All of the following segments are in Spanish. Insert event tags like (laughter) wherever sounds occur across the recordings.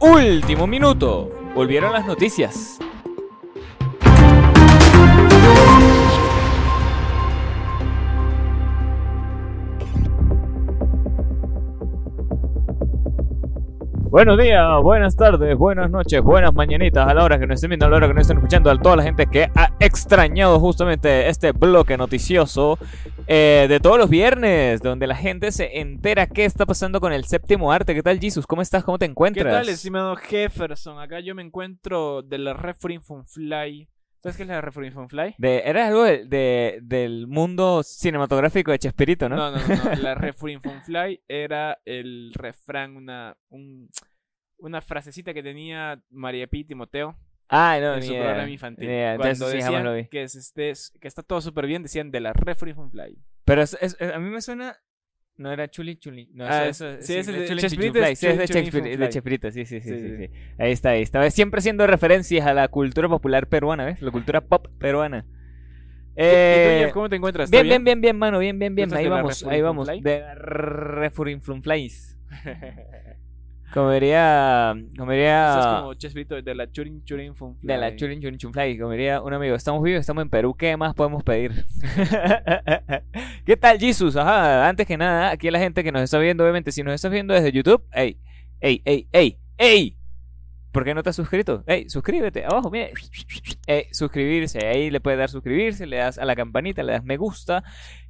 Último minuto. Volvieron las noticias. Buenos días, buenas tardes, buenas noches, buenas mañanitas, a la hora que nos estén viendo, a la hora que nos estén escuchando, a toda la gente que ha extrañado justamente este bloque noticioso eh, de todos los viernes, donde la gente se entera qué está pasando con el séptimo arte. ¿Qué tal, Jesus? ¿Cómo estás? ¿Cómo te ¿Qué encuentras? tal, estimado Jefferson? Acá yo me encuentro de la Refrain Fly. ¿Sabes qué es la Refrain Fly? De, era algo de, de- del mundo cinematográfico de Chespirito, ¿no? No, no, no. no. La Refrain Fly era el refrán, una, un- una frasecita que tenía María P. Timoteo Ah, no, en su idea. programa infantil. Entonces Cuando sí, jamás decían lo vi. que, es este, que está todo súper bien, decían de la Refrain Fly. Pero es- es- a mí me suena... No era Chuli Chuli. No, Ah, eso, eso, sí, es el de Chuli Chespirito, sí, es de Chunchunfly. de Chespirito, sí, sí, sí, Sí. Ahí está, ahí está. Siempre siendo referencias a la cultura popular peruana, ¿ves? La cultura pop peruana. ¿Y tú, Eh, cómo te encuentras? ¿Todo bien, bien, bien, bien, mano, bien, bien, bien. Ahí vamos, ahí vamos. De Refurinflunflies. (laughs) Diría... Eso es como Chespirito de la Churin Churin Fun De la Churin Churin Chunfly, como diría un amigo, estamos vivos, estamos en Perú, ¿qué más podemos pedir? (laughs) ¿Qué tal, Jesus? Ajá, antes que nada, aquí la gente que nos está viendo, obviamente, si nos estás viendo desde YouTube, ey, ey, ey, ey, ey, ¿por qué no te has suscrito? Ey, suscríbete, abajo, mire, ey, suscribirse, ahí le puedes dar suscribirse, le das a la campanita, le das me gusta,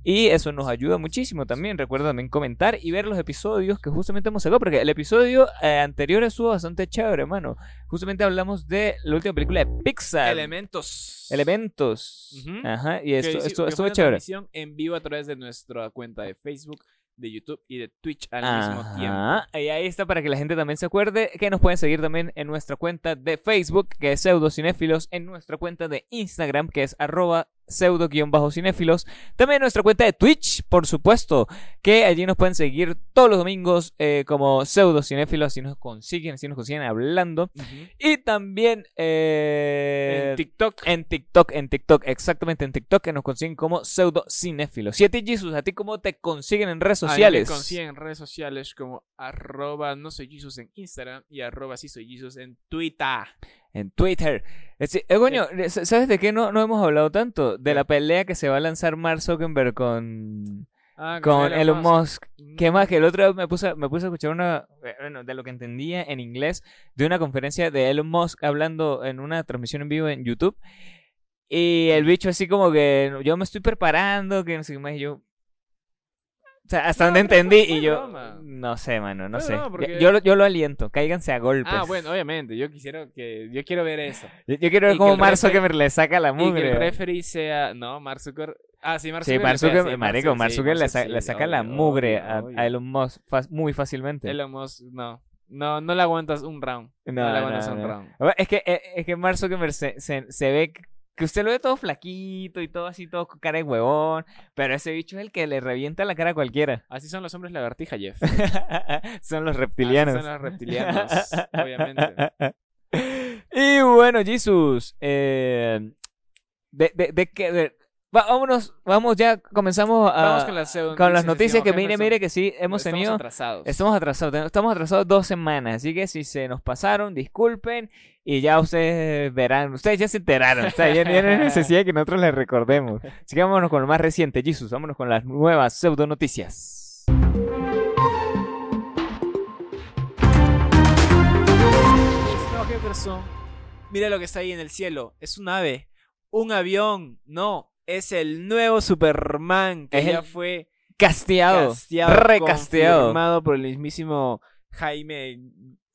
y eso nos ayuda muchísimo también. Recuerda también comentar y ver los episodios que justamente hemos sacado, porque el episodio eh, anterior estuvo bastante chévere, hermano. Justamente hablamos de la última película de Pixar. Elementos. Elementos. Ajá, y Que esto, hici- esto, que estuvo fue chévere. en vivo a través de nuestra cuenta de Facebook, de YouTube y de Twitch al mismo tiempo. Y ahí está para que la gente también se acuerde que nos pueden seguir también en nuestra cuenta de Facebook, que es pseudocinéfilos, en nuestra cuenta de Instagram, que es arroba pseudo-cinéfilos, también nuestra cuenta de Twitch, por supuesto, que allí nos pueden seguir todos los domingos eh, como pseudocinéfilos, así nos consiguen, así nos consiguen hablando, y también eh, En TikTok. en TikTok, en TikTok, exactamente en TikTok, que nos consiguen como pseudocinéfilos. Y a ti, Jesus, ¿a ti cómo te consiguen en redes sociales? Me consiguen en redes sociales como arroba no soy Jesus en Instagram y arroba sí soy Jesus en Twitter. En Twitter. Es decir, eh, coño, ¿sabes de qué no, no hemos hablado tanto? De la pelea que se va a lanzar Mark Zuckerberg con, Ah, con Elon Musk. ¿Qué Mm, más? Que el otro día me puse, me puse a escuchar una, eh, bueno, de lo que entendía en inglés, de una conferencia de Elon Musk hablando en una transmisión en vivo en YouTube. Y el bicho así como que yo me estoy preparando, que no sé qué más, y yo... Sea, hasta No, donde entendí fue- y yo... broma. No sé, mano, no sé. porque- Yo, lo- yo lo aliento, cáiganse a golpes. Ah, bueno, obviamente. Yo quisiera que. Yo quiero ver eso. Yo, yo quiero ver cómo Mark Zuckerberg le saca la Y que mugre. el referee sea. No, Mark Zuckerberg. Ah, sí, Mark Sí, Zuckerberg. Mark sí, marico, Mark Zuckerberg le, sí, saca la mugre obvio, a, a Elon Musk muy fácilmente. Elon Musk, no. No, no le aguantas un round. No, No, le aguantas no, un no. round. Es que, eh, es que Mark Zuckerberg se, se, se ve que- usted lo ve todo flaquito y todo así, todo con cara de huevón, pero ese bicho es el que le revienta la cara a cualquiera. (laughs) Así son los hombres lagartija, Jeff. son los reptilianos. Así son los reptilianos, obviamente. (laughs) Y bueno, Jesus, eh, de, de, de que... de- va- vámonos, vamos ya, comenzamos a, Vamos con las con las noticias que mire, mire que sí, hemos Estamos tenido... atrasados. Estamos atrasados, estamos atrasados dos semanas, así que si se nos pasaron, disculpen y ya ustedes verán, ustedes ya se enteraron, o sea, ya, ya no hay (laughs) necesidad que nosotros les recordemos. Así que vámonos con lo más reciente, Jesus, vámonos con las nuevas pseudo noticias. Mira lo que está ahí en el cielo. Es un ave. Un avión. No. Es el nuevo Superman que Es ya fue Casteado, casteado, recasteado. confirmado por el mismísimo Jaime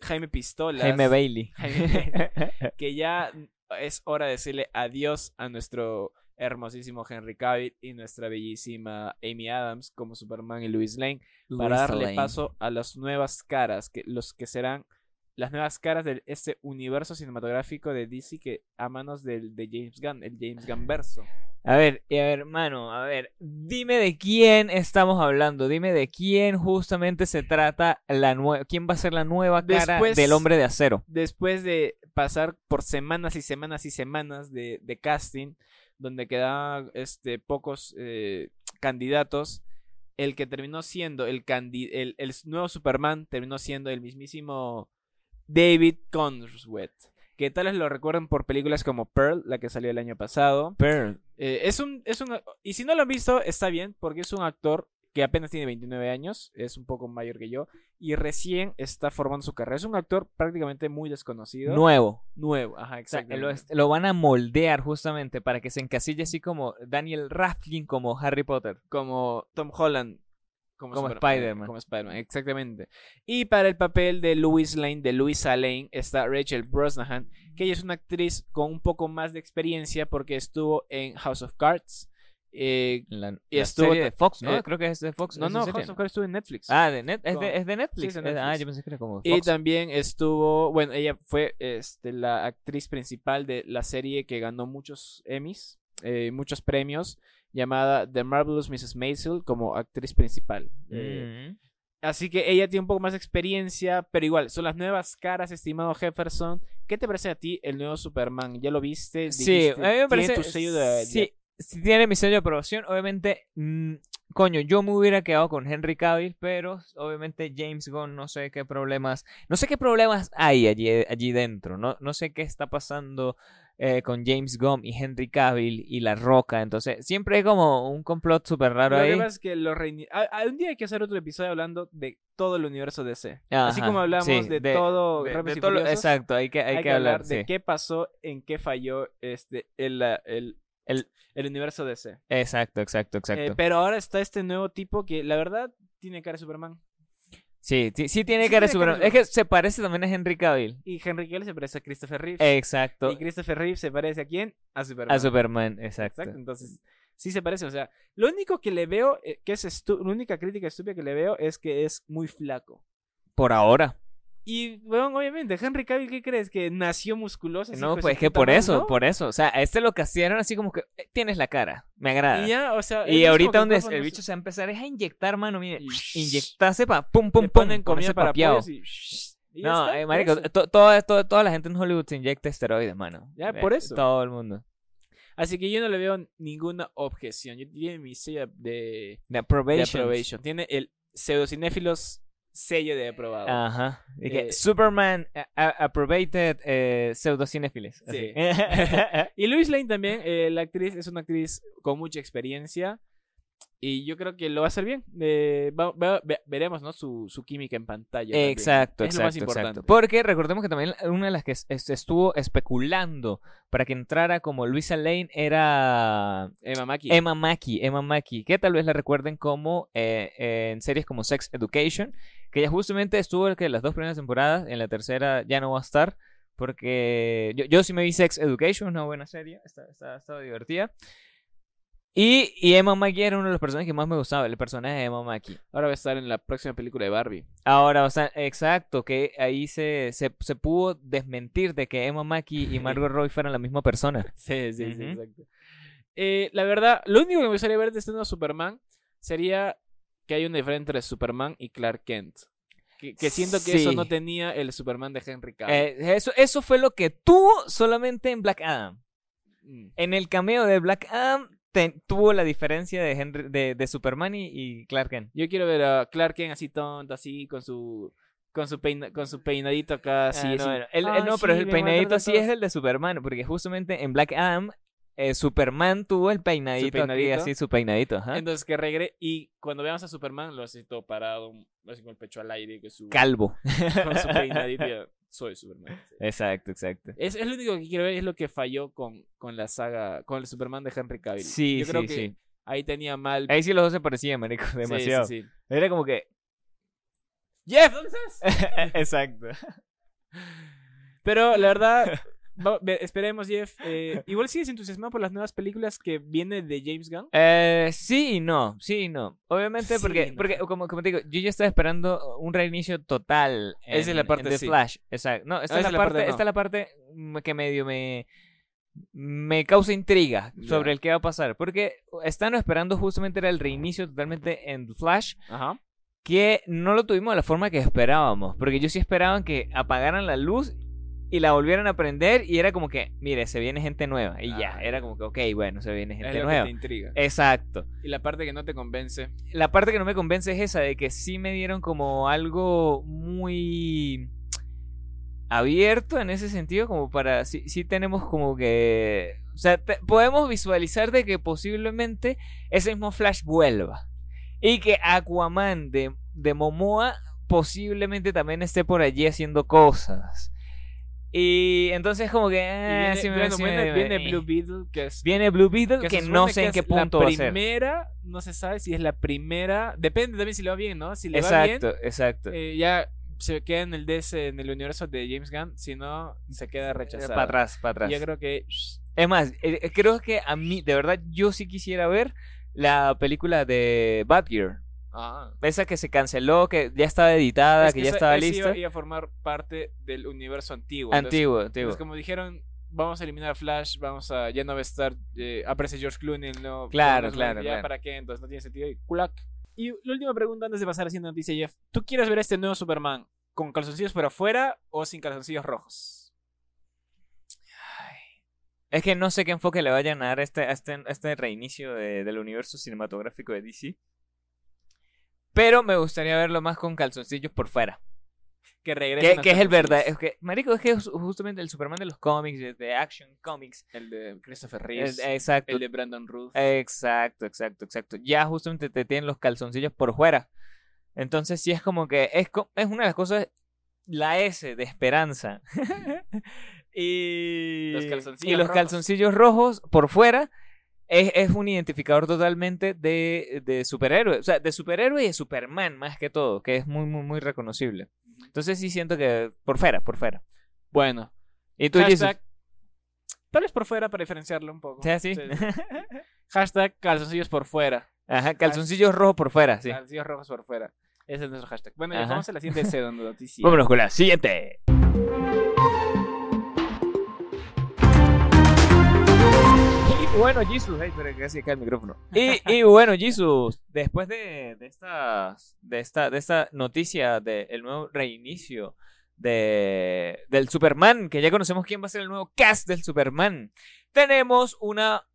Jaime Pistolas. Jaime Bailey. Jaime- (laughs) que ya es hora de decirle adiós a nuestro hermosísimo Henry Cavill y nuestra bellísima Amy Adams como Superman y Louis Lane para darle paso a las nuevas caras, que los que serán las nuevas caras de este universo cinematográfico de DC que a manos del, de James Gunn, el James Gunn verso. A ver, a ver, hermano, a ver, dime de quién estamos hablando, dime de quién justamente se trata la nueva, quién va a ser la nueva cara Después- del hombre de acero. Después de pasar por semanas y semanas y semanas de, de casting, donde quedaban este, pocos eh, candidatos, el que terminó siendo el, candi- el, el nuevo Superman terminó siendo el mismísimo David Conrad que tal vez lo recuerden por películas como Pearl, la que salió el año pasado. Pearl. Eh, es un, es un, y si no lo han visto, está bien, porque es un actor que apenas tiene 29 años, es un poco mayor que yo, y recién está formando su carrera. Es un actor prácticamente muy desconocido. Nuevo. Nuevo, ajá, exacto. lo, lo, van a moldear justamente para que se encasille así como Daniel Radcliffe, como Harry Potter. Como Tom Holland, como, Spider-Man. Como Spider-Man, exactamente. Y para el papel de Louis Lane, de Louisa Lane, está Rachel Brosnahan, que ella es una actriz con un poco más de experiencia porque estuvo en House of Cards. Eh, la, y estuvo serie de Fox, ¿no? Eh, Creo que es de Fox. No, no, House of Cards estuvo en Netflix. Ah, ¿de net? ¿Es, de, ¿Es, de, Netflix? Ah, yo pensé que era como Fox. Y también estuvo, bueno, ella fue este, la actriz principal de la serie que ganó muchos Emmys, eh, muchos premios llamada The Marvelous Mrs. Maisel como actriz principal. Eh, mm. así que ella tiene un poco más de experiencia, pero igual, son las nuevas caras, estimado Jefferson. ¿Qué te parece a ti el nuevo Superman? ¿Ya lo viste? Sí, a mí me parece. sí, sí, tiene mi sello de aprobación. Obviamente, mm, coño, yo me hubiera quedado con Henry Cavill, pero obviamente James Gunn, no sé qué problemas. No sé qué problemas hay allí, allí dentro. No, no sé qué está pasando eh, con James Gunn y Henry Cavill y La Roca. Entonces, siempre hay como un complot súper raro ahí. Lo es que lo un día hay que hacer otro episodio hablando de todo el universo DC. Así como hablamos de, todo, Exacto, hay que, hay, que, hablar, de qué pasó, en qué falló este el, el, el, el universo DC. Exacto, exacto, exacto. Eh, pero ahora está este nuevo tipo que la verdad tiene cara de Superman. Sí, sí, tiene cara de Superman. Es que se parece también a Henry Cavill. Y Henry Cavill se parece a Christopher Reeve. Exacto. Y Christopher Reeve se parece a quién? A Superman. A Superman, exacto. exacto. Entonces, sí se parece. O sea, lo único que le veo, eh, que es la única crítica estúpida que le veo es que es muy flaco. Por ahora. Y, bueno, obviamente, Henry Cavill, ¿qué crees? ¿Que nació musculoso? No, pues es que por eso, por eso. O sea, a este lo que hicieron así como que eh, tienes la cara, me agrada. Y ya, o sea. Y ahorita donde el bicho se va a empezar es a inyectar, mano, mire. Inyectarse para pum, pum, pum. en comida para y... no, eh, marico, toda, toda la gente en Hollywood se inyecta esteroides, mano. Ya, por eso. Todo el mundo. Así que yo no le veo ninguna objeción. Yo tiene mi sello de, de approbation. Tiene el pseudocinéfilos sello de aprobado. Ajá. Eh, Superman Approbated eh, pseudocinefiles. Sí. (laughs) (laughs) y Louis Lane también, eh, la actriz, es una actriz con mucha experiencia. Y yo creo que lo va a hacer bien. Eh, veremos, ¿no? Su, química en pantalla. Exacto, es exacto, lo más importante. Porque recordemos que también una de las que estuvo especulando para que entrara como Luisa Lane era Emma Mackey. Emma Mackey, Emma Mackey, que tal vez la recuerden como eh, en series como Sex Education, que ella justamente estuvo que las dos primeras temporadas, en la tercera ya no va a estar. Porque yo, yo sí me vi Sex Education, una buena serie, está, está, divertida. Y, y, Emma Mackey era uno de los personajes que más me gustaba, el personaje de Emma Mackey. Ahora va a estar en la próxima película de Barbie. Ahora, o sea, exacto, que ahí se, se, pudo desmentir de que Emma Mackey y Margot Roy fueran la misma persona. (laughs) sí, sí, sí, exacto. Eh, la verdad, lo único que me gustaría ver de este nuevo Superman sería que hay una diferencia entre Superman y Clark Kent. Que, siento que eso no tenía el Superman de Henry Cavill. Eh, eso, eso fue lo que tuvo solamente en Black Adam. Mm. En el cameo de Black Adam tuvo la diferencia de, Henry, de, Superman y, Clark Kent. Yo quiero ver a Clark Kent así tonto, así con su con su, con su peinadito acá, así. Ah, no, no, pero el peinadito sí es el de Superman, porque justamente en Black Adam eh, Superman tuvo el peinadito, así, su peinadito. Entonces que regre y cuando veamos a Superman lo hace todo parado, así con el pecho al aire, que su calvo, con su (laughs) peinadito. soy Superman. Exacto, exacto. Es, es, lo único que quiero ver, es lo que falló con, con la saga, con el Superman de Henry Cavill. Sí, Yo creo sí, que sí. Ahí tenía mal. Ahí sí los dos se parecían, marico, demasiado. Sí, sí, Era como que. Jeff, ¿dónde estás? (laughs) Exacto. Pero la verdad, esperemos, Jeff. Eh, igual sigues entusiasmado por las nuevas películas que viene de James Gunn. Eh, sí y no, sí y no. Obviamente, porque, porque como, como te digo, yo ya estaba esperando un reinicio total. Esa es la parte de Flash. Exacto. No, esta, es, la parte, esta es la parte que medio me me causa intriga sobre el que va a pasar. Porque están esperando justamente era el reinicio totalmente en Flash. Ajá. Que no lo tuvimos de la forma que esperábamos. Porque yo sí esperaba que apagaran la luz y la volvieron a aprender y era como que, mire, se viene gente nueva. Y ya, ah, era como que, ok, bueno, se viene gente nueva. intriga. Exacto. Y la parte que no te convence. La parte que no me convence es esa, de que sí me dieron como algo muy... abierto en ese sentido, como para, sí, sí tenemos como que, o sea, podemos visualizar de que posiblemente ese mismo Flash vuelva. Y que Aquaman de, de Momoa posiblemente también esté por allí haciendo cosas. Y entonces como que... Eh, viene, Blue Beetle, que es... Viene Blue Beetle, que, no sé en qué punto la primera, no se sabe si es la primera... Depende también si le va bien, ¿no? Si le va bien... Exacto, exacto. Eh, ya se queda en el DS, en el universo de James Gunn, si no, se queda rechazado. Para atrás, para atrás. Yo creo que... Es más, eh, creo que a mí, de verdad, yo sí quisiera ver la película de Batgirl. Ah. Esa que se canceló, que ya estaba editada, que, ya estaba lista. Iba a formar parte del universo antiguo. Antiguo, antiguo. Entonces, como dijeron, vamos a eliminar a Flash, vamos a. Ya no va a estar. Eh, aparece George Clooney, no. Claro, claro. Ya, ¿para qué? Entonces no tiene sentido. Y, y la última pregunta antes de pasar haciendo noticia, Jeff. ¿Tú quieres ver este nuevo Superman con calzoncillos por afuera o sin calzoncillos rojos? Es que no sé qué enfoque le vayan a dar a este, este, este reinicio del universo cinematográfico de DC. Pero me gustaría verlo más con calzoncillos por fuera. Que regrese. Que, es el verdad. Es que, marico, es que es justamente el Superman de los cómics, de Action Comics. El de Christopher Reeves. El, exacto. El de Brandon Ruth. Exacto, exacto, exacto. Ya justamente te tienen los calzoncillos por fuera. Entonces sí es como que es, es una de las cosas, la S de esperanza. (laughs) y los calzoncillos, y los calzoncillos rojos por fuera es, un identificador totalmente de, de superhéroe. O sea, de superhéroe y de Superman, más que todo, que es muy, muy, muy reconocible. Entonces sí siento que por fuera, por fuera. Bueno. ¿Y tú, Hashtag, Tal vez por fuera para diferenciarlo un poco. ¿Sí, sí? (laughs) hashtag calzoncillos por fuera. Ajá, calzoncillos rojos por fuera, sí. Calzoncillos rojos por fuera. Ese es nuestro hashtag. Bueno, ya vamos a la siguiente (laughs) noticia. Vámonos con la siguiente. Bueno, Jesus, hey, pero casi acá el micrófono. (laughs) Y, y bueno, Jesus, después de, de, esta, de esta noticia del nuevo reinicio de, del Superman, que ya conocemos quién va a ser el nuevo cast del Superman, tenemos una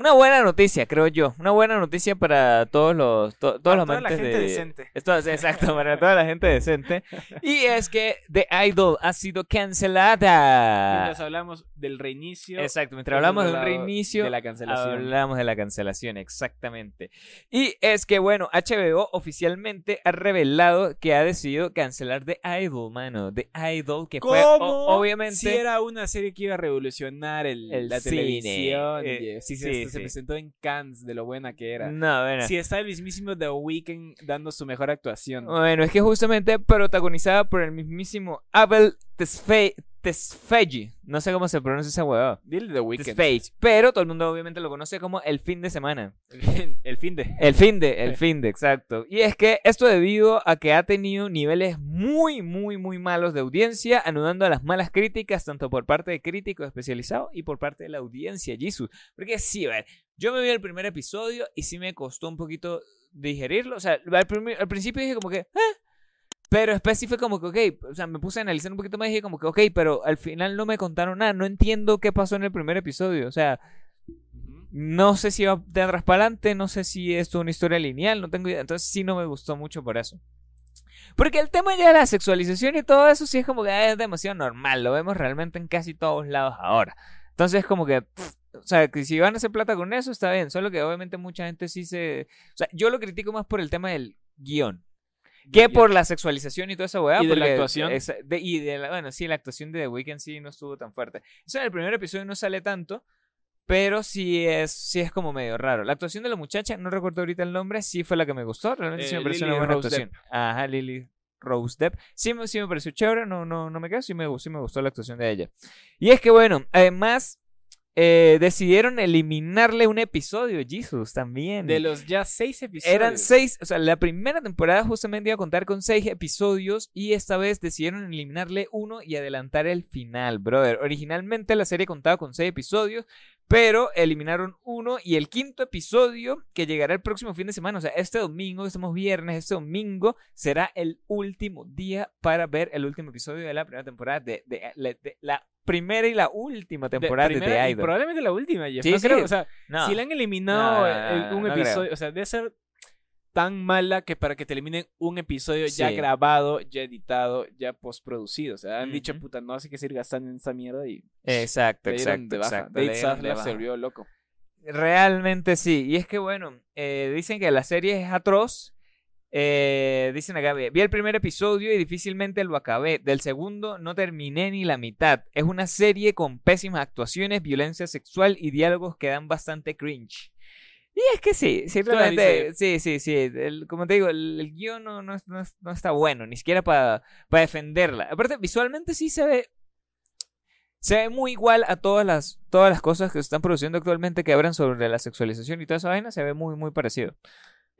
una buena noticia, creo yo. Una buena noticia para todos los todos para los toda la gente decente. (laughs) Esto, exacto, para toda la gente decente. Y es que The Idol ha sido cancelada. Mientras hablamos del reinicio. Exacto, mientras hablamos de un reinicio. De la cancelación. Hablamos de la cancelación, exactamente. Y es que, bueno, HBO oficialmente ha revelado que ha decidido cancelar The Idol, mano. The Idol, que fue obviamente. Si era una serie que iba a revolucionar el, la televisión. Eh, sí, sí, se presentó en Cannes de lo buena que era. No, bueno. Sí, está el mismísimo The Weeknd dando su mejor actuación. Bueno, es que justamente protagonizada por el mismísimo Abel Tesfaye, Tesfaye. No sé cómo se pronuncia esa huevada. Dile The Weeknd. Tesfaye. Pero todo el mundo obviamente lo conoce como el fin de semana. El fin de. El fin de, el (laughs) fin de, exacto. Y es que esto debido a que ha tenido niveles muy, muy, muy malos de audiencia, anudando a las malas críticas, tanto por parte de críticos especializados y por parte de la audiencia, Jesus. Porque sí, a ver, yo me vi el primer episodio y sí me costó un poquito digerirlo. O sea, al, principio dije como que, ah, pero después sí fue como que, ok, o sea, me puse a analizar un poquito más y dije como que, ok, pero al final no me contaron nada, no entiendo qué pasó en el primer episodio, o sea, no sé si va a tener para adelante, no sé si es una historia lineal, no tengo idea, entonces sí no me gustó mucho por eso. Porque el tema ya de la sexualización y todo eso sí es como que ah, es demasiado normal, lo vemos realmente en casi todos lados ahora. Entonces es como que, o sea, que si van a hacer plata con eso está bien, solo que obviamente mucha gente sí se... O sea, yo lo critico más por el tema del guion que por la sexualización y toda esa weá. Y de la actuación. y de la, bueno, sí, la actuación de The Weeknd sí no estuvo tan fuerte. Eso en el primer episodio no sale tanto, pero sí es, sí es como medio raro. La actuación de la muchacha, no recuerdo ahorita el nombre, sí fue la que me gustó. Realmente sí me eh, pareció una buena actuación. Ajá, Lily Rose Depp. Sí, sí me pareció chévere, no, no, no me quedo, sí me, sí me gustó la actuación de ella. Y es que bueno, además eh, decidieron eliminarle un episodio, Jesus, también. De los ya seis episodios. Eran seis, o sea, la primera temporada justamente iba a contar con seis episodios y esta vez decidieron eliminarle uno y adelantar el final, brother. Originalmente la serie contaba con seis episodios, pero eliminaron uno y el quinto episodio que llegará el próximo fin de semana, o sea, este domingo, estamos viernes, este domingo será el último día para ver el último episodio de la primera temporada de, de la primera y la última temporada de, The Idol. Probablemente la última, Jeff. Sí, no creo, o sea, si le han eliminado un episodio, o sea, debe ser tan mala que para que te eliminen un episodio ya grabado, ya editado, ya postproducido. O sea, han dicho, puta, no hace que seguir gastando en esta mierda y Exacto, exacto, exacto. Dave se volvió loco. Realmente sí. Y es que, bueno, eh, dicen que la serie es atroz. Eh, dicen acá, vi el primer episodio y difícilmente lo acabé. Del segundo no terminé ni la mitad. Es una serie con pésimas actuaciones, violencia sexual y diálogos que dan bastante cringe. Y es que sí, sí, realmente, sí, sí, sí. el- como te digo, el, el guion no, no, no no está bueno, ni siquiera para defenderla. Aparte, visualmente sí se ve se ve muy igual a todas las, todas las cosas que se están produciendo actualmente que hablan sobre la sexualización y toda esa vaina, se ve muy, muy parecido.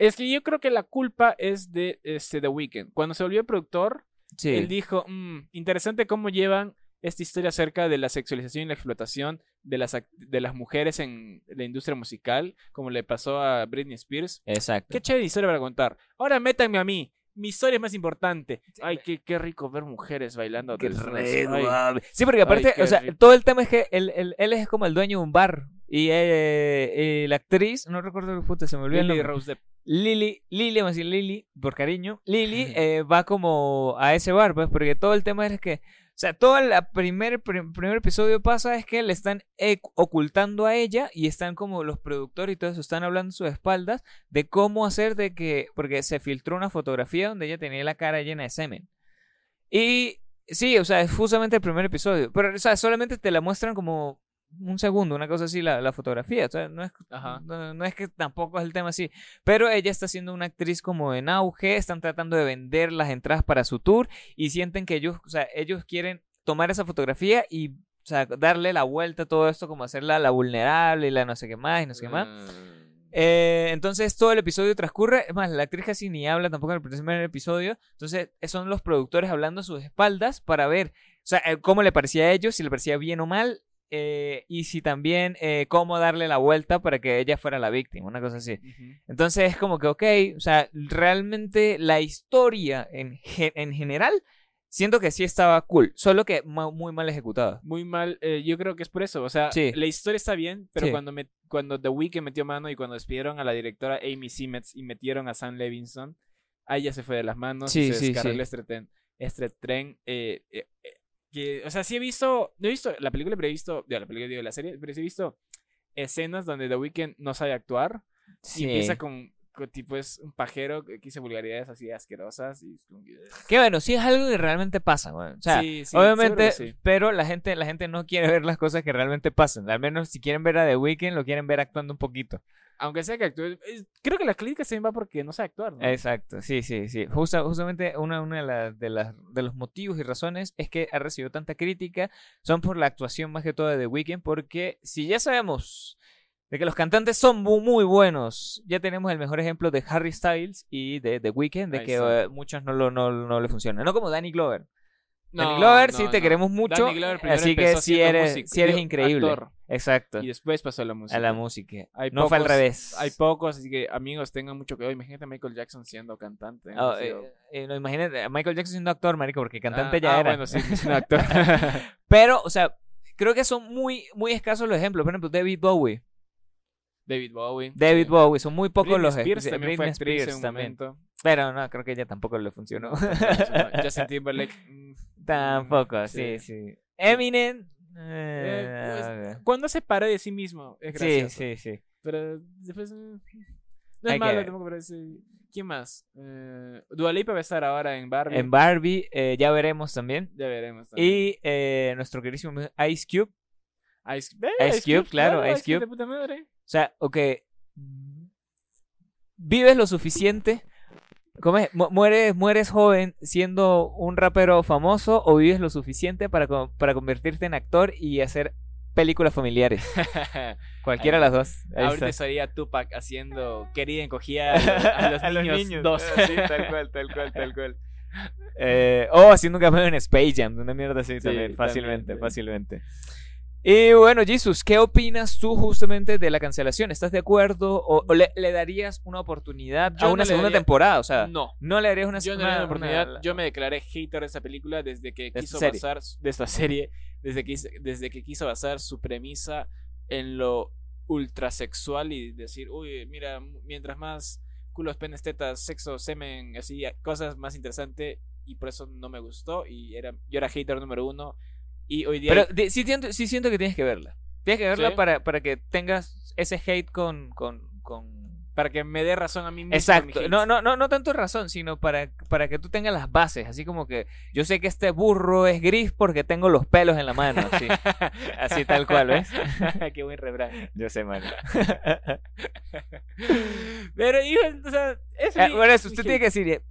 Es que yo creo que la culpa es de este, The Weeknd. Cuando se volvió productor, Sí. él dijo, "Mm, interesante cómo llevan esta historia acerca de la sexualización y la explotación de las, de las mujeres en la industria musical, como le pasó a Britney Spears. Exacto. Qué chévere historia para contar. Ahora métanme a mí. Mi historia es más importante. Ay, qué, qué rico ver mujeres bailando. Qué re Ay. Sí, porque aparte, o sea, rico. todo el tema es que él, él- él es como el dueño de un bar. Y eh, eh, la actriz, no recuerdo el puta, se me olvidó Lily. Rose Depp. Lily, Lily, vamos a decir Lily, por cariño. Lily (laughs) eh, va como a ese bar, pues, porque todo el tema es que, sea, todo el primer, prim- primer episodio pasa es que le están ocultando a ella y están como los productores y todo eso, están hablando a sus espaldas de cómo hacer de que, porque se filtró una fotografía donde ella tenía la cara llena de semen. Y sí, o sea, es justamente el primer episodio, pero, o sea, solamente te la muestran como un segundo, una cosa así, la, la fotografía. O sea, no es, no, no es que tampoco es el tema así. Pero ella está siendo una actriz como en auge, están tratando de vender las entradas para su tour y sienten que ellos, o sea, ellos quieren tomar esa fotografía y, o sea, darle la vuelta a todo esto, como hacerla la vulnerable y la no sé qué más y no sé qué más. Mm. Eh, entonces todo el episodio transcurre, es más, la actriz casi ni habla tampoco en el primer episodio, entonces son los productores hablando a sus espaldas para ver, o sea, eh, cómo le parecía a ellos, si le parecía bien o mal, eh, y si también eh, cómo darle la vuelta para que ella fuera la víctima, una cosa así. Ujú. Entonces es como que, ok, o sea, realmente la historia en, ge- en general, siento que sí estaba cool, solo que muy mal ejecutada. Muy mal, eh, yo creo que es por eso. O sea, Sí. la historia está bien, pero Sí. cuando, me, cuando The Weeknd metió mano y cuando despidieron a la directora Amy Simmons y metieron a Sam Levinson, ahí ya se fue de las manos Sí, y se sí, descarriló sí. este tren. Este tren eh, eh, que, o sea, sí he visto, no he visto la película, pero he visto, digo, la película, digo, la serie, pero sí he visto escenas donde The Weeknd no sabe actuar Sí. y empieza con, con tipo es un pajero que dice vulgaridades así asquerosas y que- bueno, sí es algo que realmente pasa, güey. O sea, Sí, sí, obviamente, pero la gente, la gente no quiere ver las cosas que realmente pasan. Al menos si quieren ver a The Weeknd, lo quieren ver actuando un poquito. Aunque sea que actúe, creo que la crítica también va porque no sabe actuar, ¿no? Exacto, sí, sí, sí. Justa- justamente una, una de, las- de, las, de los motivos y razones es que ha recibido tanta crítica son por la actuación más que todo de The Weeknd, porque si ya sabemos de que los cantantes son mu- muy, buenos, ya tenemos el mejor ejemplo de Harry Styles y de The Weeknd, de Ahí que está. eh, muchos no, lo, no, no le funcionan. No como Danny Glover. Danny No, Glover, sí, te no. queremos mucho, Danny Glover primero así que siendo eres, sí eres digo, increíble. actor, Exacto. y después pasó a la música. A la música. Hay no fue al pocos- revés. Hay pocos, así que amigos tengan mucho cuidado. Imagínate a Michael Jackson siendo cantante. Ah, sido- eh, eh, no, imagínate, a Michael Jackson siendo actor, marico, porque cantante Ah, ya ah, era. bueno, sí, siendo actor. (laughs) Pero, o sea, creo que son muy, muy escasos los ejemplos. Por ejemplo, David Bowie. David Bowie. David sí. Bowie, son muy pocos Britney los Spears también fue Britney actriz Spears en un también. momento. Pero no, creo que ella tampoco le funcionó. (laughs) (laughs) Justin Timberlake. mm, tampoco, sí, sí. sí. Eminem. Eh, eh, Cuando se para de sí mismo, es sí, gracioso. sí, sí. Pero después. mm, No Hay es malo que- es, eh, ¿Quién más? Eh, Dua Lipa va a estar ahora en Barbie. En Barbie, eh, ya veremos también. Ya veremos. también. Y eh, nuestro queridísimo Ice Cube. Ice, eh, Ice Cube, claro, Ice Cube. de puta madre. O sea, ok. Vives lo suficiente. ¿Cómo es? Mu- ¿Mueres, ¿Mueres joven siendo un rapero famoso o vives lo suficiente para, para convertirte en actor y hacer películas familiares? (laughs) Cualquiera de las dos. Ahí Ahorita está. sería Tupac haciendo querida encogida (laughs) a los, a los niños, dos. Sí, tal cual, tal cual, tal cual. (laughs) Eh, o haciendo un cameo en Space Jam, una mierda así Sí, también, fácilmente, fácilmente. Y bueno, Jesus, ¿qué opinas tú justamente de la cancelación? ¿Estás de acuerdo o, o le, le darías una oportunidad Yo a no una le segunda daría- temporada? O sea, no. no le darías una Yo no oportunidad. una- Yo me declaré hater de esta película desde que quiso serie. basar de esta serie, desde que, desde que quiso basar su premisa en lo ultrasexual y decir, uy, mira, mientras más culos, penes, tetas, sexo, semen, así, cosas más interesantes. Y por eso no me gustó. Y era, yo era hater número uno. Y hoy día. Pero sí, siento, sí siento que tienes que verla. Tienes que verla para, para que tengas ese hate con, con, con para que me dé razón a mí mismo. Exacto. No, no, no, no tanto razón, sino para, para que tú tengas las bases. Así como que yo sé que este burro es gris porque tengo los pelos en la mano. Así, (laughs) así tal cual, ¿ves? (laughs) Qué buen refrán. Yo sé, man. (laughs) Pero, hijo, o sea, eso. Eh, bueno, eso usted tiene que decir.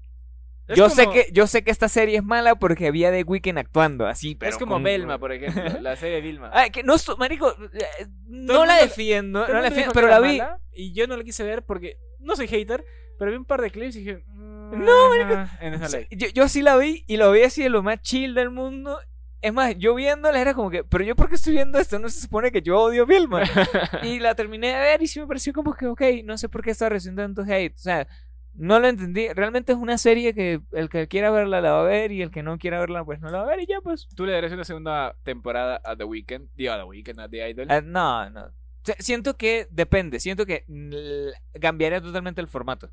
Yo sé que yo sé que esta serie es mala porque había The Weeknd actuando así, pero es como Belma, por ejemplo, la serie de Vilma. Ay, que no, marico, eh, no la defiendo, no la defiendo, pero la vi y yo no la quise ver porque no soy hater, pero vi un par de clips y dije, mm, no, marico, en esa yo, yo sí la vi y lo vi así de lo más chill del mundo es más, yo viéndola era como que, pero yo por qué estoy viendo esto, no se supone que yo odio Vilma. (laughs) y la terminé de ver y sí me pareció como que, ok, no sé por qué está recibiendo tanto hate. O sea, no lo entendí. Realmente es una serie que el que quiera verla la va a ver y el que no quiera verla pues no la va a ver y ya pues. ¿Tú le darías una segunda temporada a The Weeknd? Digo, a The Weeknd, a The Idol. Ah, no, no. Siento que depende. Siento que cambiaría totalmente el formato.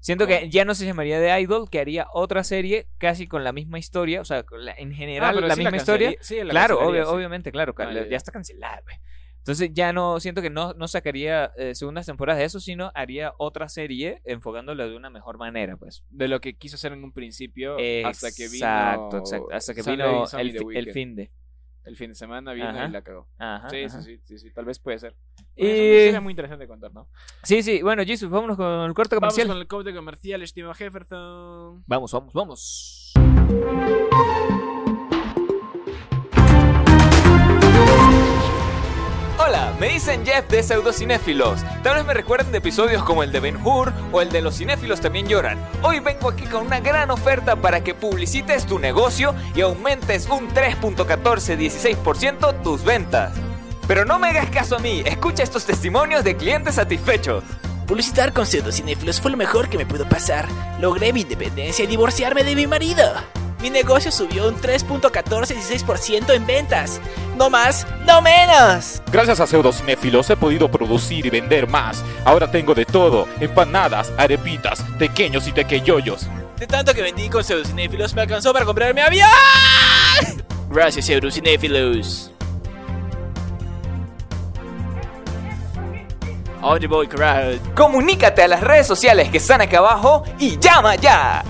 Siento que ya no se llamaría The Idol, que haría otra serie casi con la misma historia, o sea, en general ah, la misma historia. claro, obviamente, claro, ya, está cancelada, güey. Entonces ya no, siento que no, no sacaría eh, segundas temporadas de eso, sino haría otra serie enfocándola de una mejor manera, pues. De lo que quiso hacer en un principio hasta que vino... Exacto, exacto. Hasta que vino el, el, fin de... El fin de semana vino y la cagó. Ajá, sí, sí, sí, sí, tal vez puede ser. Y... Es muy interesante contar, ¿no? Sí, sí. Bueno, Jesus, vámonos con el corte comercial. Vamos con el corte comercial, estimado Jefferson. Vamos, vamos, vamos. Me dicen Jeff de Pseudocinéfilos. Tal vez me recuerden de episodios como el de Ben Hur o el de Los Cinéfilos también lloran. Hoy vengo aquí con una gran oferta para que publicites tu negocio y aumentes un 3.1416% tus ventas. Pero no me hagas caso a mí, escucha estos testimonios de clientes satisfechos. Publicitar con Pseudocinéfilos fue lo mejor que me pudo pasar. Logré mi independencia y divorciarme de mi marido mi negocio subió un 3.1416% en ventas. No más, no menos. Gracias a Pseudocinéfilos he podido producir y vender más. Ahora tengo de todo, empanadas, arepitas, pequeños y tequeyoyos. De tanto que vendí con Pseudocinéfilos me alcanzó para comprar mi avión. Gracias Pseudocinéfilos. Audible Crowd. Comunícate a las redes sociales que están acá abajo y llama ya.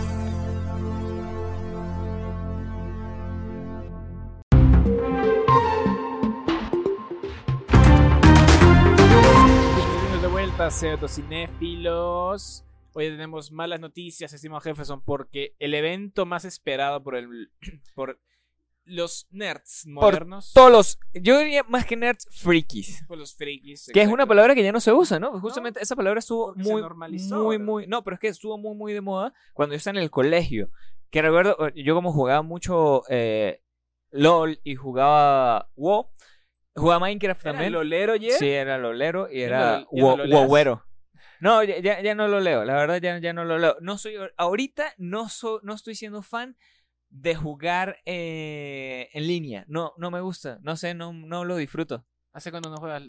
Cinéfilos. Hoy tenemos malas noticias, estimado Jefferson, porque el evento más esperado por el (clears throat) por los nerds modernos. todos los, yo diría más que nerds, frikis. Por los frikis. Que es una palabra que ya no se usa, ¿no? Justamente esa palabra estuvo muy, muy, muy, no, pero es que estuvo muy, muy de moda cuando yo estaba en el colegio. Que recuerdo, yo como jugaba mucho eh, LOL y jugaba WoW, Jugaba Minecraft también. ¿Era lolero, Sí, era lolero y era WoWero. No, ya, ya, no lo leo, la verdad ya, ya no lo leo. No soy, ahorita no, so, no estoy siendo fan de jugar eh, en línea. No, no me gusta, no sé, no, no lo disfruto. ¿Hace cuánto no juegas?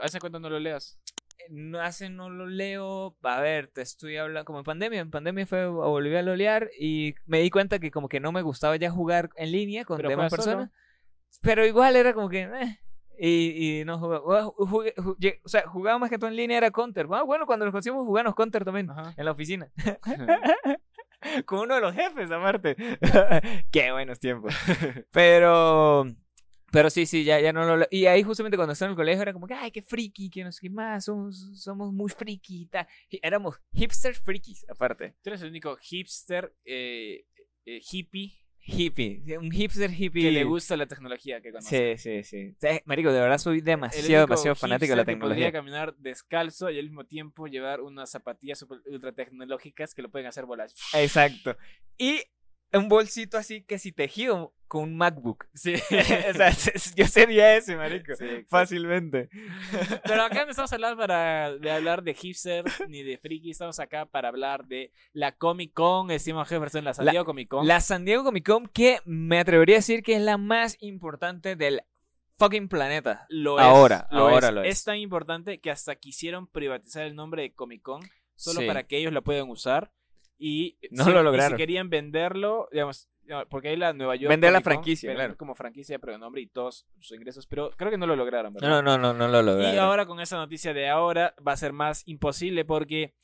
¿Hace cuánto no lo leas? Eh, no, hace no lo leo. A ver, te estoy hablando. Como en pandemia. En pandemia fue. Volví a lolear y me di cuenta que como que no me gustaba ya jugar en línea con demás personas. Pero igual era como que. Eh, y, y no jugaba. o sea, jugaba más que todo en línea era Counter. Ah, bueno, cuando nos conocimos jugamos Counter también en la oficina. (laughs) Con uno de los jefes, aparte. (laughs) Qué buenos tiempos. Pero. Pero sí, sí, ya, ya no lo. Y ahí, justamente cuando estaba en el colegio, era como que, ay, qué friki, que no sé qué más, somos, somos muy friki. Éramos hipster frikis, aparte. Tú eres el único hipster eh, eh, hippie hippie, un hipster hippie. Que le gusta la tecnología que conoce. Sí, sí, sí. Marico, de verdad soy demasiado, demasiado fanático de la tecnología. podría caminar descalzo y al mismo tiempo llevar unas zapatillas ultra tecnológicas que lo pueden hacer volar. Exacto. Y un bolsito así que si tejido con un MacBook. Sí. (laughs) (laughs) o sea, yo sería ese, marico. fácilmente. (laughs) Pero acá no estamos hablando para de hablar de hipster ni de friki. Estamos acá para hablar de la Comic Con. Decimos Jefferson, la San Diego Comic Con. La San Diego Comic Con que me atrevería a decir que es la más importante del fucking planeta. Lo ahora, es. ahora es. lo es. Es tan importante que hasta quisieron privatizar el nombre de Comic Con solo Sí. para que ellos la puedan usar. Y No si, lo y si querían venderlo, digamos, porque hay la Nueva York. Vender la franquicia, claro. Como franquicia, pero nombre y todos sus ingresos. Pero creo que no lo lograron, ¿verdad? No, no, no, no lo Y lograron. ahora con esa noticia de ahora va a ser más imposible porque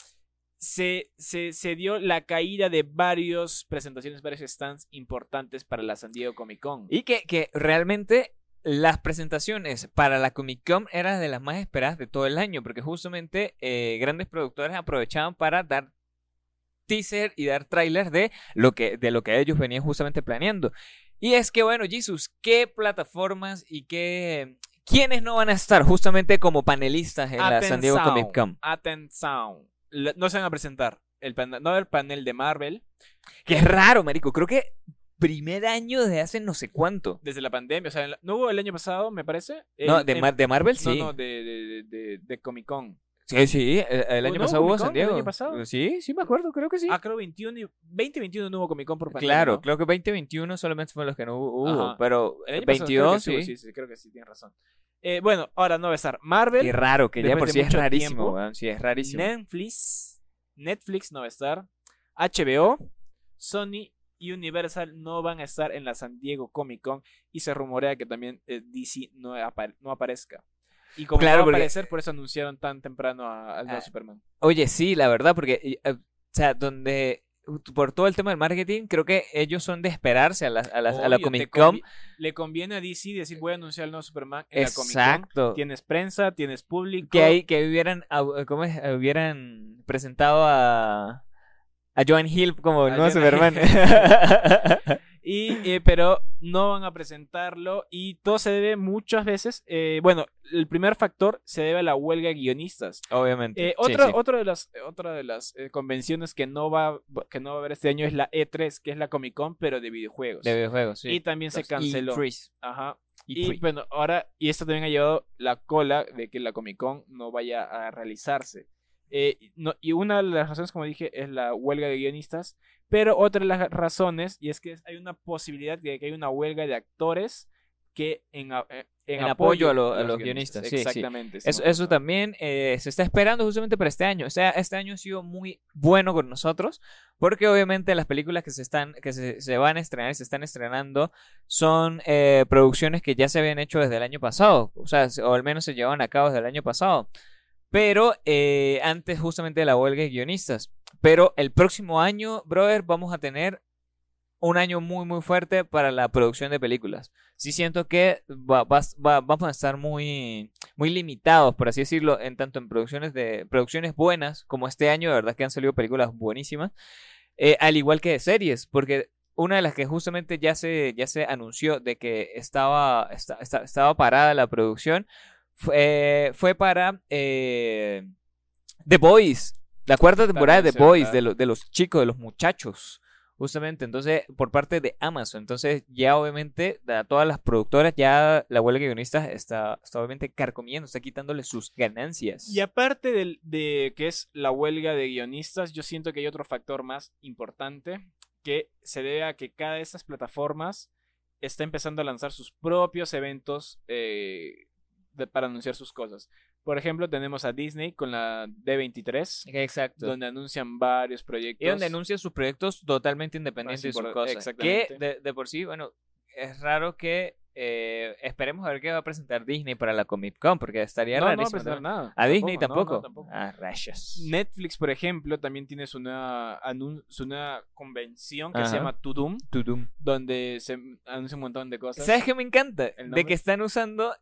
se, se, se dio la caída de varias presentaciones, varios stands importantes para la San Diego Comic Con. Y que, que realmente las presentaciones para la Comic Con eran de las más esperadas de todo el año, porque justamente eh, grandes productores aprovechaban para dar teaser y dar trailers de lo que, de lo que ellos venían justamente planeando. Y es que, bueno, Jesus, ¿qué plataformas y qué... ¿Quiénes no van a estar justamente como panelistas en la San Diego Comic Con? Atención. No se van a presentar. El pan- no haber panel de Marvel Que es raro, marico. Creo que primer año desde hace no sé cuánto. desde la pandemia. O sea, no hubo el año pasado, me parece. No, El- de, en- Mar- de Marvel no, sí. no, de, de, de, de Comic Con. Sí, sí, el, el año ¿No pasado hubo San el Diego. año pasado? Sí, sí me acuerdo, creo que sí. Ah, creo 21 y 2021 no hubo Comic Con por pandemia. claro, ¿no? creo que 2021 solamente fueron los que no hubo, Ajá. pero El año pasado creo 22 que sí. sí, sí, creo que sí, tienes razón. Eh, bueno, ahora no va a estar Marvel. Qué raro, que ya por sí es rarísimo, tiempo, sí es rarísimo. Netflix, Netflix no va a estar, HBO, Sony y Universal no van a estar en la San Diego Comic Con y se rumorea que también eh, DC no, apare- no aparezca. Y como Claro, no va a porque- aparecer, por eso anunciaron tan temprano al nuevo Ah, Superman. Oye, sí, la verdad, porque, eh, o sea, donde, por todo el tema del marketing, creo que ellos son de esperarse a la, a la, a la Comic Con. convi- Le conviene a DC decir voy a anunciar el nuevo Superman en la Comic Con. Exacto. Tienes prensa, tienes público. Que, hay, que hubieran, au- ¿cómo es? hubieran presentado a, a Joan Hill como el nuevo Superman. (laughs) (laughs) Y, eh, pero no van a presentarlo y todo se debe muchas veces, eh, bueno, el primer factor se debe a la huelga de guionistas. Obviamente. Eh, sí, otra, sí. otra de las, otra de las eh, convenciones que no, va, que no va a haber este año es la E3, que es la Comic Con, pero de videojuegos. De videojuegos, sí. Y también se Los canceló. E3. Ajá. E3. Y bueno, ahora, y esto también ha llevado la cola de que la Comic Con no vaya a realizarse. Eh, no- y una de las razones, como dije, es la huelga de guionistas. Pero otra de las razones, y es que hay una posibilidad de que hay una huelga de actores que en, a- eh, en En apoyo a lo- a los guionistas, sí, sí. Exactamente. Eso, estimado eso Gustavo. también eh, se está esperando justamente para este año. O sea, este año ha sido muy bueno con nosotros porque obviamente las películas que se están que se, se van a estrenar y se están estrenando son eh, producciones que ya se habían hecho desde el año pasado, o sea, se- o al menos se llevaban a cabo desde el año pasado. Pero eh, antes justamente de la huelga de guionistas. Pero el próximo año, brother, vamos a tener un año muy muy fuerte para la producción de películas. Sí siento que va- va- va- vamos a estar muy muy limitados, por así decirlo, en tanto en producciones de producciones buenas como este año, de verdad que han salido películas buenísimas, eh, al igual que de series, porque una de las que justamente ya se ya se anunció de que estaba esta- esta- estaba parada la producción fue, fue para eh, The Boys, la cuarta temporada de The Boys, de, lo- de los chicos, de los muchachos. Justamente, entonces, por parte de Amazon. Entonces, ya obviamente, a todas las productoras, ya la huelga de guionistas está, está obviamente carcomiendo, está quitándole sus ganancias. Y aparte de, que es la huelga de guionistas, yo siento que hay otro factor más importante que se debe a que cada de estas plataformas está empezando a lanzar sus propios eventos eh, de- para anunciar sus cosas. Por ejemplo, tenemos a Disney con la D23, Exacto. donde anuncian varios proyectos. Y donde anuncia sus proyectos totalmente independientes de sus cosas. exactamente. Que de, de por sí, bueno, es raro que eh, esperemos a ver qué va a presentar Disney para la Comic Con, porque estaría no, no va a presentar nada. a Disney no, no, tampoco. tampoco. Ah, rayos. Netflix, por ejemplo, también tiene su nueva, su nueva convención que se llama Tudum, Tudum. donde se anuncia un montón de cosas. ¿Sabes qué me encanta? ¿El De que están usando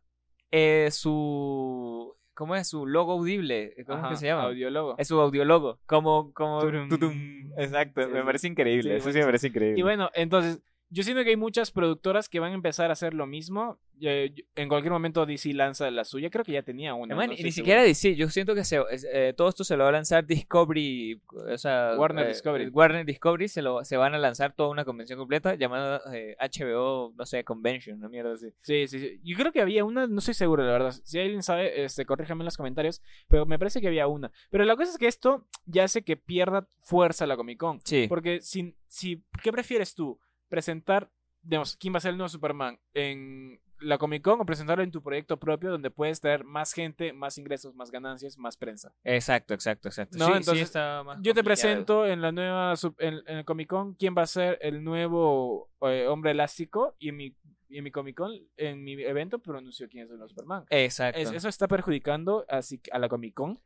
eh, su. ¿Cómo es? Su logo audible. ¿Cómo es que se llama? Audiólogo. Es su audiologo. Como. como Turum. tutum. Exacto. Sí, me parece increíble. Sí, Eso sí me parece increíble. Y bueno, entonces, yo siento que hay muchas productoras que van a empezar a hacer lo mismo. Eh, en cualquier momento DC lanza la suya. Creo que ya tenía una. Man, no y ni seguro. siquiera DC, yo siento que se, eh, todo esto se lo va a lanzar Discovery, o sea, Warner eh, Discovery. Warner Discovery se, lo, se van a lanzar toda una convención completa llamada eh, HBO, no sé, Convention, una mierda así. Sí, sí, sí. Yo creo que había una, no estoy seguro, la verdad. Si alguien sabe, este, corríjame en los comentarios. Pero me parece que había una. Pero la cosa es que esto ya hace que pierda fuerza la Comic Con. Sí. Porque si, si, ¿qué prefieres tú? Presentar, digamos, quién va a ser el nuevo Superman en la Comic Con o presentarlo en tu proyecto propio donde puedes traer más gente, más ingresos, más ganancias, más prensa. Exacto, exacto, exacto. No, Sí, sí entonces, está más Yo te presento en la nueva en, en el Comic Con quién va a ser el nuevo eh, hombre elástico y en mi y en mi Comic Con en mi evento pronunció quién es el nuevo Superman. Exacto. Es- eso está perjudicando así que a la Comic Con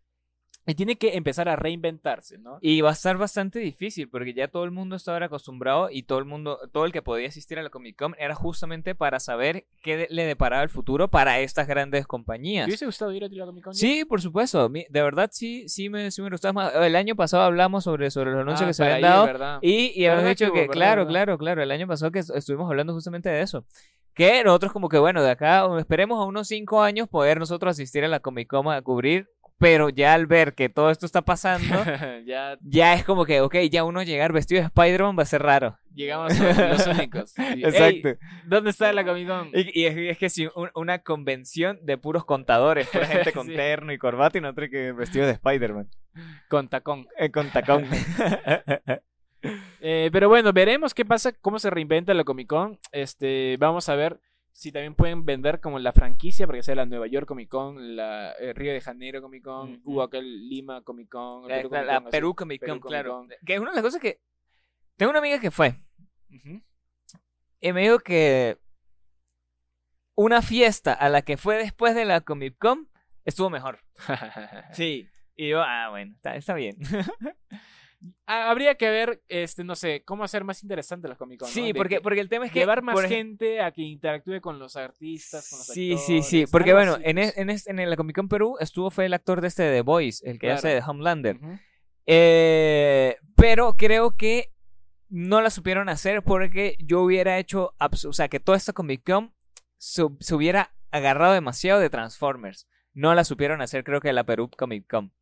y tiene que empezar a reinventarse, ¿no? Y va a estar bastante difícil porque ya todo el mundo está ahora acostumbrado y todo el mundo, todo el que podía asistir a la Comic Con era justamente para saber qué le deparaba el futuro para estas grandes ¿Te compañías. hubiese gustado ir a la Comic Con? Sí, por supuesto. De verdad, sí, sí me, sí me gustaba más. El año pasado hablamos sobre, sobre los anuncios Ah, que se habían dado. ¿verdad? Y, y habíamos ¿Verdad dicho que claro, claro, claro, el año pasado que est- estuvimos hablando justamente de eso. Que nosotros como que, bueno, de acá esperemos a unos cinco años poder nosotros asistir a la Comic Con a cubrir, pero ya al ver que todo esto está pasando, (laughs) ya ya es como que, ok, ya uno llegar vestido de Spider-Man va a ser raro. llegamos a los (laughs) únicos. Y, Exacto. "Ey, ¿Dónde está la Comic Con? Y, y es, y es que sí, un- una convención de puros contadores, pura gente (laughs) con Sí. terno y corbata y nosotros que vestido de Spider-Man. Con tacón. Eh, con tacón. Eh, pero bueno, veremos qué pasa, cómo se reinventa la Comic Con. Este, vamos a ver si también pueden vender como la franquicia, porque sea la Nueva York Comic Con, la eh, Río de Janeiro Comic Con, Ujú. hubo aquel Lima Comic Con, la, la- Perú la Comic Con. Perú Comic Perú Con, Comic claro. Con. Que es una de las cosas que... Tengo una amiga que fue Ujú. y me dijo que una fiesta a la que fue después de la Comic Con estuvo mejor. (laughs) Sí. Y yo, ah, bueno, está, está bien. (laughs) Habría que ver, este, no sé, cómo hacer más interesante la Comic Con. sí, porque, que- porque el tema es que... llevar más gente a que interactúe con los artistas, con los Sí, actores. sí, sí. Porque bueno, así, en, pues. es- en, es- en la Comic Con Perú estuvo fue el actor de este de The Voice, el que Claro. hace de Homelander. Eh, pero creo que no la supieron hacer porque yo hubiera hecho, o sea, que toda esta Comic Con se, se hubiera agarrado demasiado de Transformers. No la supieron hacer, creo que la Perú Comic Con.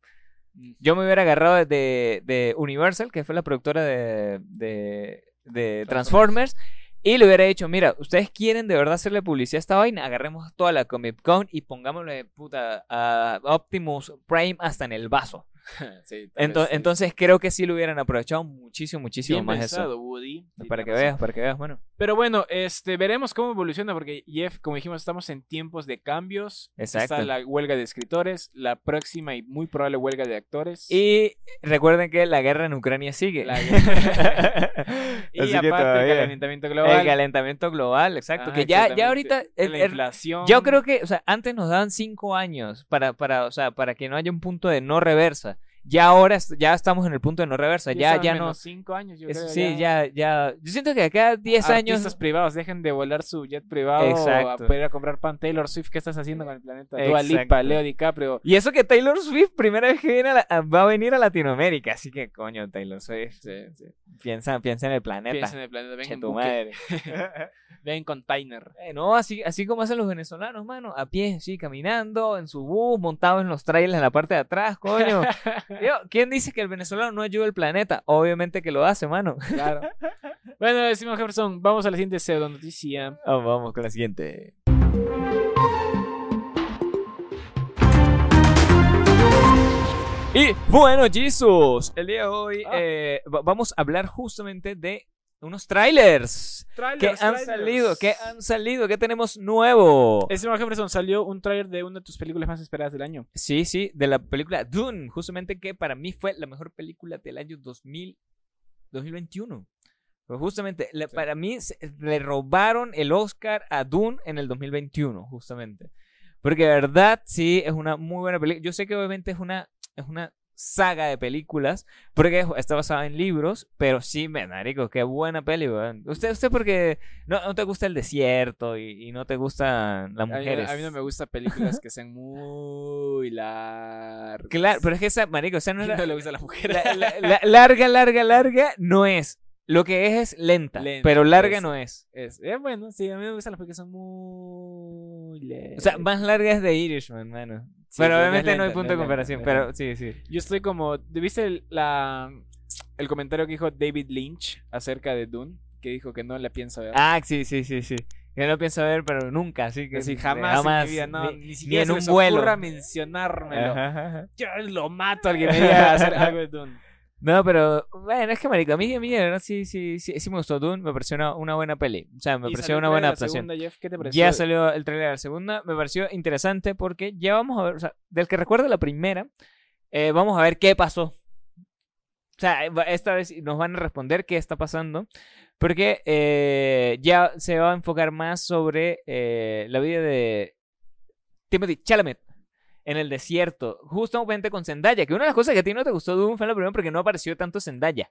Yo me hubiera agarrado de, de Universal, que fue la productora de, de, de Transformers, y le hubiera dicho, mira, ustedes quieren de verdad hacerle publicidad a esta vaina, agarremos toda la Comic Con y pongámosle puta a Optimus Prime hasta en el vaso. (laughs) Sí, Ento- entonces creo que sí lo hubieran aprovechado muchísimo, muchísimo Bien más pensado, eso. Woody. Sí, Para que razón. veas, para que veas, bueno. Pero bueno, este, veremos cómo evoluciona porque Jeff, como dijimos, estamos en tiempos de cambios. Exacto. Está la huelga de escritores, la próxima y muy probable huelga de actores. Y recuerden que la guerra en Ucrania sigue. La- (laughs) y Así que aparte el calentamiento global. El calentamiento global, exacto. Ah, que ya, ya ahorita... el- la el- inflación. Yo creo que, o sea, antes nos daban cinco años para, para, o sea, para que no haya un punto de no reversa. Ya ahora ya estamos en el punto de no reversa. Ya, ya no. cinco años, yo creo, sí, ya, ya. Yo siento que acá 10 Artistas años. privados dejen de volar su jet privado Exacto. a poder ir a comprar pan Taylor Swift. ¿Qué estás haciendo con el planeta? Dua Lipa. Leo DiCaprio. Y eso que Taylor Swift, primera vez que viene a la- va a venir a Latinoamérica. Así que, coño, Taylor Swift. Piensa, piensa en el planeta. Piensa en el planeta. Ven Che en tu buque, madre. (laughs) ven en container. Eh, no, así, así como hacen los venezolanos, mano. A pie, sí, caminando, en su bus, montado en los trailers en la parte de atrás, coño. (laughs) Yo, ¿Quién dice que el venezolano no ayuda al planeta? Obviamente que lo hace, mano. Claro. (laughs) bueno, Simon Jefferson, vamos a la siguiente pseudo noticia. Ah, vamos con la siguiente. Y bueno, Jesus, el día de hoy Ah. eh, va- vamos a hablar justamente de unos trailers que Trailers, han trailers. salido, que han salido, que tenemos nuevo. Eh, Simon Jefferson salió un trailer de una de tus películas más esperadas del año. Sí, sí, de la película Dune, justamente que para mí fue la mejor película del año 2000, 2021. Pues justamente, la- para mí se- le robaron el Oscar a Dune en el 2021, justamente. Porque de verdad, sí, es una muy buena película. Yo sé que obviamente es una, es una saga de películas, porque está basada en libros, pero sí, marico, qué buena peli, weón. Usted, usted porque no, no te gusta el desierto y, y no te gustan las A mí, mujeres. a mí no me gustan películas que sean muy largas. Claro, pero es que esa, marico, esa no (laughs) ¿A era... quién no le gustan las mujeres? la- la- la- larga, larga, larga no es. Lo que es es lenta, Lenta, pero larga eso. no es. Es, eh, bueno, sí, a mí me gustan las películas que son muy lentas. O sea, más larga es de Irishman, mano. Sí, pero obviamente no hay punto de lenta, comparación, pero sí, sí. Yo estoy como. ¿Viste el, la, el comentario que dijo David Lynch acerca de Dune? Que dijo que no la piensa ver. Ah, sí, sí, sí, sí. Que no pienso ver, pero nunca, así que Así, jamás, en mi vida, no, ni, ni, siquiera en se un les vuelo. ocurra mencionármelo. Ajá, ajá. Yo lo mato al que me diga hacer algo de Dune. No, pero bueno, es que marico, a mí, a mí verdad sí, sí, sí, sí me gustó Dune, me pareció una, una buena peli. O sea, me pareció una buena adaptación. segunda, Jeff, ¿qué te pareció? Ya salió el trailer de la segunda, me pareció interesante porque ya vamos a ver, o sea, del que recuerdo la primera, eh, vamos a ver qué pasó. O sea, va- esta vez nos van a responder qué está pasando, porque eh, ya se va a enfocar más sobre eh, la vida de Timothy Chalamet en el desierto, justamente con Zendaya, que una de las cosas que a ti no te gustó de Doom fue la primera porque no apareció tanto Zendaya.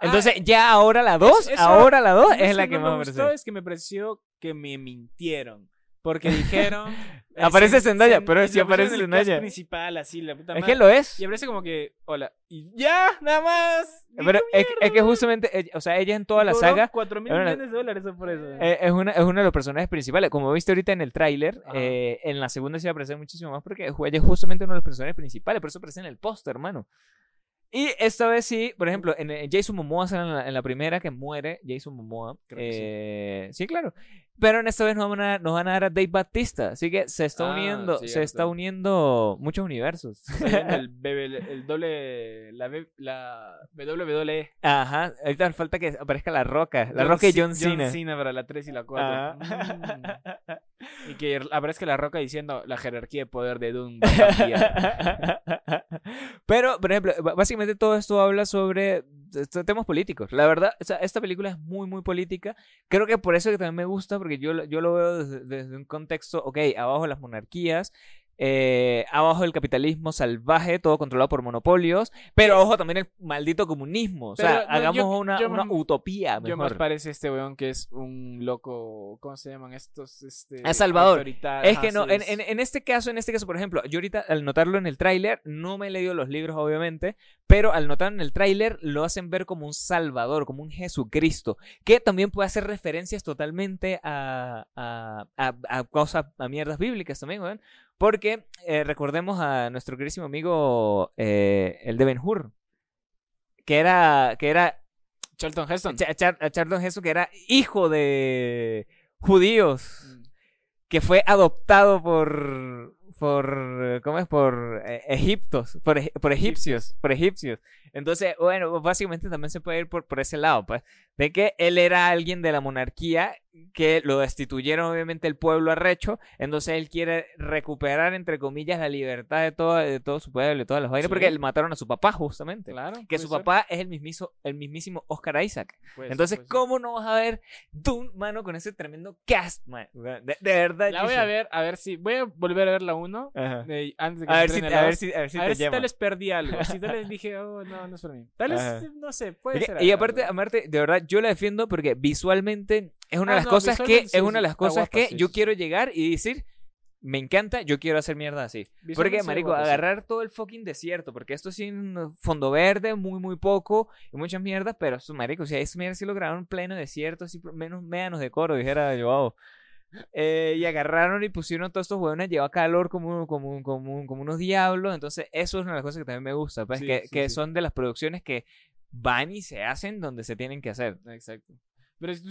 Entonces, ya ahora la 2, eso- ahora la 2 No es la que que no más me gustó, es que me pareció que me mintieron. Porque dijeron. (laughs) eh, Aparece Zen- Zendaya, Zen- pero pusieron aparece Zendaya. principal, así, la puta Es madre. que lo es. Y aparece como que, hola. Y ya, nada más. Pero es, es que justamente, o sea, ella en toda la saga 4 mil millones de dólares por eso. eh, es, una, es uno de los personajes principales. Como viste ahorita en el tráiler, eh, en la segunda se va a aparecer muchísimo más porque ella es justamente uno de los personajes principales. Por eso aparece en el póster, hermano. Y esta vez sí, por ejemplo, en, en Jason Momoa en la, en la primera que muere Jason Momoa. Creo que sí. Eh, sí. claro. Pero en esta vez nos van, a, nos van a dar a Dave Batista. Así que se está Ah, uniendo, se cierto. está uniendo muchos universos. El, (laughs) BBL el doble. La, la WWE. Ajá, ahorita falta que aparezca la roca. La roca y John Cena. John Cena para la 3 y la 4. Ajá. (laughs) Y que aparezca la roca diciendo la jerarquía de poder de Doom. va a cambiar". (laughs) Pero, por ejemplo, básicamente todo esto habla sobre est- temas políticos. La verdad, esta película es muy, muy política. Creo que por eso que también me gusta, porque yo, yo lo veo desde, desde un contexto, ok, abajo las monarquías, eh, abajo el capitalismo salvaje, todo controlado por monopolios, pero ojo también el maldito comunismo. O sea, Pero, no, hagamos yo- una, yo una me- utopía Yo más mejor. parece este weón que es un loco. ¿Cómo se llaman estos? Este, Es Salvador. Es que no, en, en, en este caso, en este caso, por ejemplo, yo ahorita al notarlo en el tráiler, no me he leído los libros, obviamente, pero al notar en el tráiler lo hacen ver como un salvador, como un Jesucristo, que también puede hacer referencias totalmente a, a, a, a cosas, a mierdas bíblicas también, weón. Porque eh, recordemos a nuestro querísimo amigo, eh, el de Ben Hur, que era, que era Charlton Heston. Char- Charlton Heston, que era hijo de judíos Mm. que fue adoptado por por cómo es por eh, egiptos por, por egipcios por egipcios entonces bueno básicamente también se puede ir por, por ese lado pues de que él era alguien de la monarquía que lo destituyeron obviamente el pueblo arrecho entonces él quiere recuperar entre comillas la libertad de todo de todo su pueblo y todas las vainas Sí. porque le mataron a su papá justamente Claro. que su ser, papá es el mismísimo el mismísimo Oscar Isaac puede entonces, ser. ¿cómo no vas a ver Dune, mano, con ese tremendo cast, man? De, de verdad. La voy a ver, a ver si. Voy a volver a ver la 1. Ajá. antes de que A ver, si, a ver si, a ver si a te ver si tal vez perdí algo. Si tal vez (laughs) dije, oh, no, no es para mí. Tal vez, no sé, puede ser. Y aparte, aparte, de verdad, yo la defiendo porque visualmente es una Ah, de las no, cosas que sí, es una de las cosas guapa, que sí, yo sí, quiero llegar y decir, me encanta, yo quiero hacer mierda así. Porque, marico, guapa, agarrar todo el fucking desierto, porque esto es en fondo verde, muy, muy poco, y muchas mierdas, pero marico, o sea, esa mierda sí lo grabaron en pleno desierto, así, menos menos de coro, dijera yo. Eh, y agarraron y pusieron todos estos huevones, lleva calor como, como, como, como unos diablos, entonces eso es una de las cosas que también me gusta, pues, Sí, que, sí, que sí. son de las producciones que van y se hacen donde se tienen que hacer. Exacto. Pero tú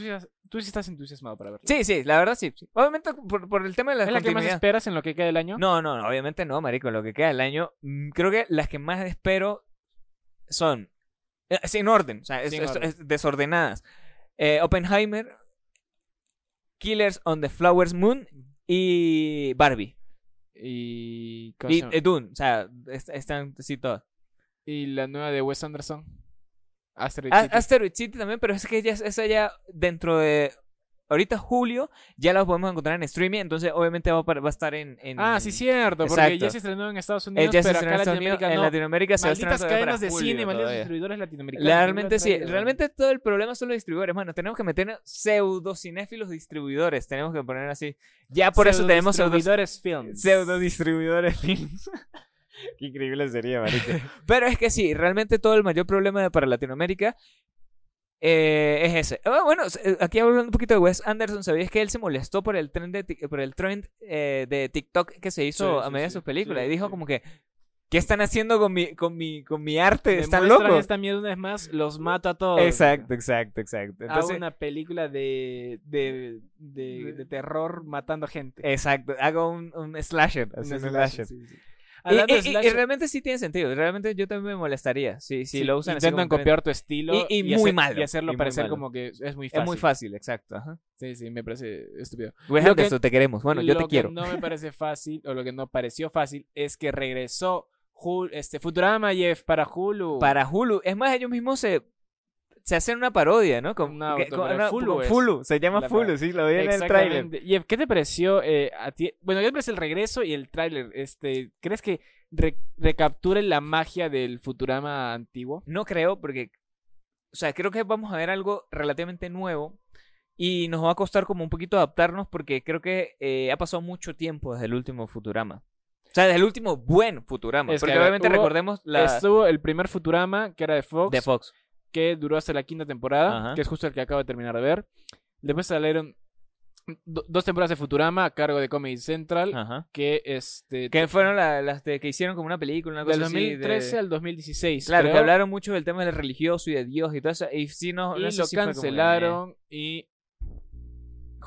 tú sí estás entusiasmado para verla. Sí, sí, la verdad sí. sí. Obviamente por, por el tema de la ¿Es la que más esperas en lo que queda del año? No, no, no, obviamente no, marico. Lo que queda del año, mm, creo que las que más espero son eh, sin orden, o sea, es- es- orden. es desordenadas. Eh, Oppenheimer, Killers on the Flowers Moon y Barbie. Y. ¿cómo se Y eh, Dune, o sea, est- están así todas. Y la nueva de Wes Anderson. Asteroid A- City. Asteroid City también, pero es que ya, esa ya dentro de ahorita julio ya la podemos encontrar en streaming, entonces obviamente va, va a estar en, en- Ah, sí, cierto, porque Exacto. ya se estrenó en Estados Eh, Unidos, ya pero acá en en Latinoamérica en no. Latinoamérica se va a estrenar cadenas de julio cine, malditos distribuidores latinoamericanos. Realmente sí, realmente todo el problema son los distribuidores, mano. Tenemos que meter pseudo cinéfilos distribuidores, tenemos que poner así. Ya por eso tenemos pseudo, distribuidores films. pseudo distribuidores films. (laughs) Qué increíble sería, marico. (laughs) Pero es que sí, realmente todo el mayor problema para Latinoamérica eh, es ese. Ah, bueno, eh, aquí hablando un poquito de Wes Anderson, ¿sabías que él se molestó por el trend de, por el trend eh, de TikTok que se hizo Sí, a sí, medida de sí, sus películas? sí, y dijo sí. como que, ¿qué están haciendo con mi, con mi, con mi arte? Me ¿Están locos? esta mierda una vez más, los mato a todos. Exacto, exacto, exacto. Hago una película de, de, de, de terror matando gente. exacto, hago un, un slasher. así, un slasher, slasher. Hablando y, de y- y slasher, realmente sí tiene sentido. Realmente yo también me molestaría si, si sí, lo usan intentan que- copiar tu estilo Y- muy hacer- malo, y hacerlo parecer como que es muy fácil. Es muy fácil, exacto. Ajá. Sí, sí, me parece estúpido. Lo Anderson, te queremos. Bueno, yo lo te que quiero. no me (laughs) parece fácil, o lo que no pareció fácil, es que regresó este, Futurama Jeff para Hulu. Para Hulu. Es más, ellos mismos se, se hacen una parodia, ¿no? Con, Una que- con- una- Hulu con es Hulu. Se llama parodia. sí, lo vi en el tráiler. Jeff, ¿qué te pareció eh, a ti? Bueno, ¿qué te parece el regreso y el tráiler? Este, ¿Crees que re- recapture la magia del Futurama antiguo? No creo, porque. O sea, creo que vamos a ver algo relativamente nuevo. Y nos va a costar como un poquito adaptarnos, porque creo que eh, ha pasado mucho tiempo desde el último Futurama. O sea, desde el último buen Futurama. Es porque obviamente hubo- recordemos la Estuvo el primer Futurama, que era de Fox, de Fox. Que duró hasta la quinta temporada, Ajá. que es justo el que acabo de terminar de ver. Después salieron do- dos temporadas de Futurama a cargo de Comedy Central, Ajá. que este Que fueron la- las de- que hicieron como una película, una del cosa así de- 2013 al 2016. Claro, que hablaron mucho del tema del religioso y de Dios y todo eso. Y sí, no, y no sé lo si como cancelaron y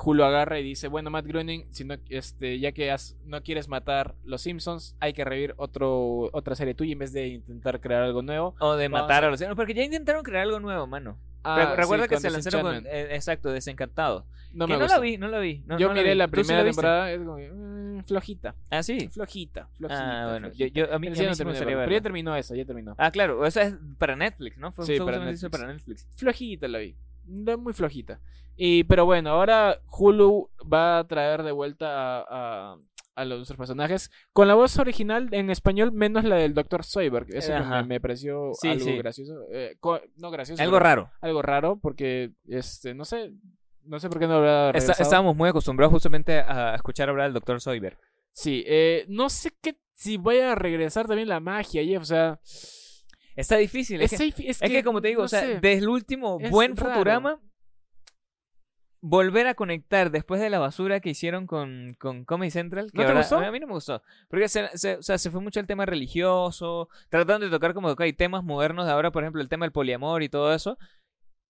Hulu agarra y dice, bueno, Matt Groening, si no, este, ya que has- no quieres matar los Simpsons, hay que revivir otro, otra serie tuya en vez de intentar crear algo nuevo. O de Vamos matar a- a los... No, porque ya intentaron crear algo nuevo, mano. Ah, Re- Recuerda sí, que se lanzaron con... Eh, exacto, Desencantado. No que me no la vi, no la vi. no- Yo no miré la ¿Tú sí primera temporada, es como, mm, flojita, Ah, sí. flojita, flojita. Ah, bueno. Yo, flojita. yo, a mí, a mí no terminé. Pero ya terminó eso, ya terminó. Ah, claro. Eso es para Netflix, ¿no? Fue Sí, para Netflix. para Netflix. flojita la vi. Muy flojita. Y, pero bueno, ahora Hulu va a traer de vuelta a, a, a los personajes con la voz original en español, menos la del Dr. Soyberg. Eso me, me pareció Sí, algo sí. gracioso. Eh, no gracioso. Algo raro. Algo raro, porque, este, no sé, no sé por qué no habrá Está- estábamos muy acostumbrados justamente a escuchar hablar del Dr. Soyber. Sí, eh, no sé qué, si vaya a regresar también la magia, Jeff, o sea... Está difícil. Es, Es, que, es como te digo, no o sea, sé. desde el último buen raro. Futurama, volver a conectar después de la basura que hicieron con, con Comedy Central. Que ¿No te ahora- gustó? A mí no me gustó. Porque se, se- o sea, se fue mucho el tema religioso, tratando de tocar como ok, temas modernos de ahora, por ejemplo, el tema del poliamor y todo eso.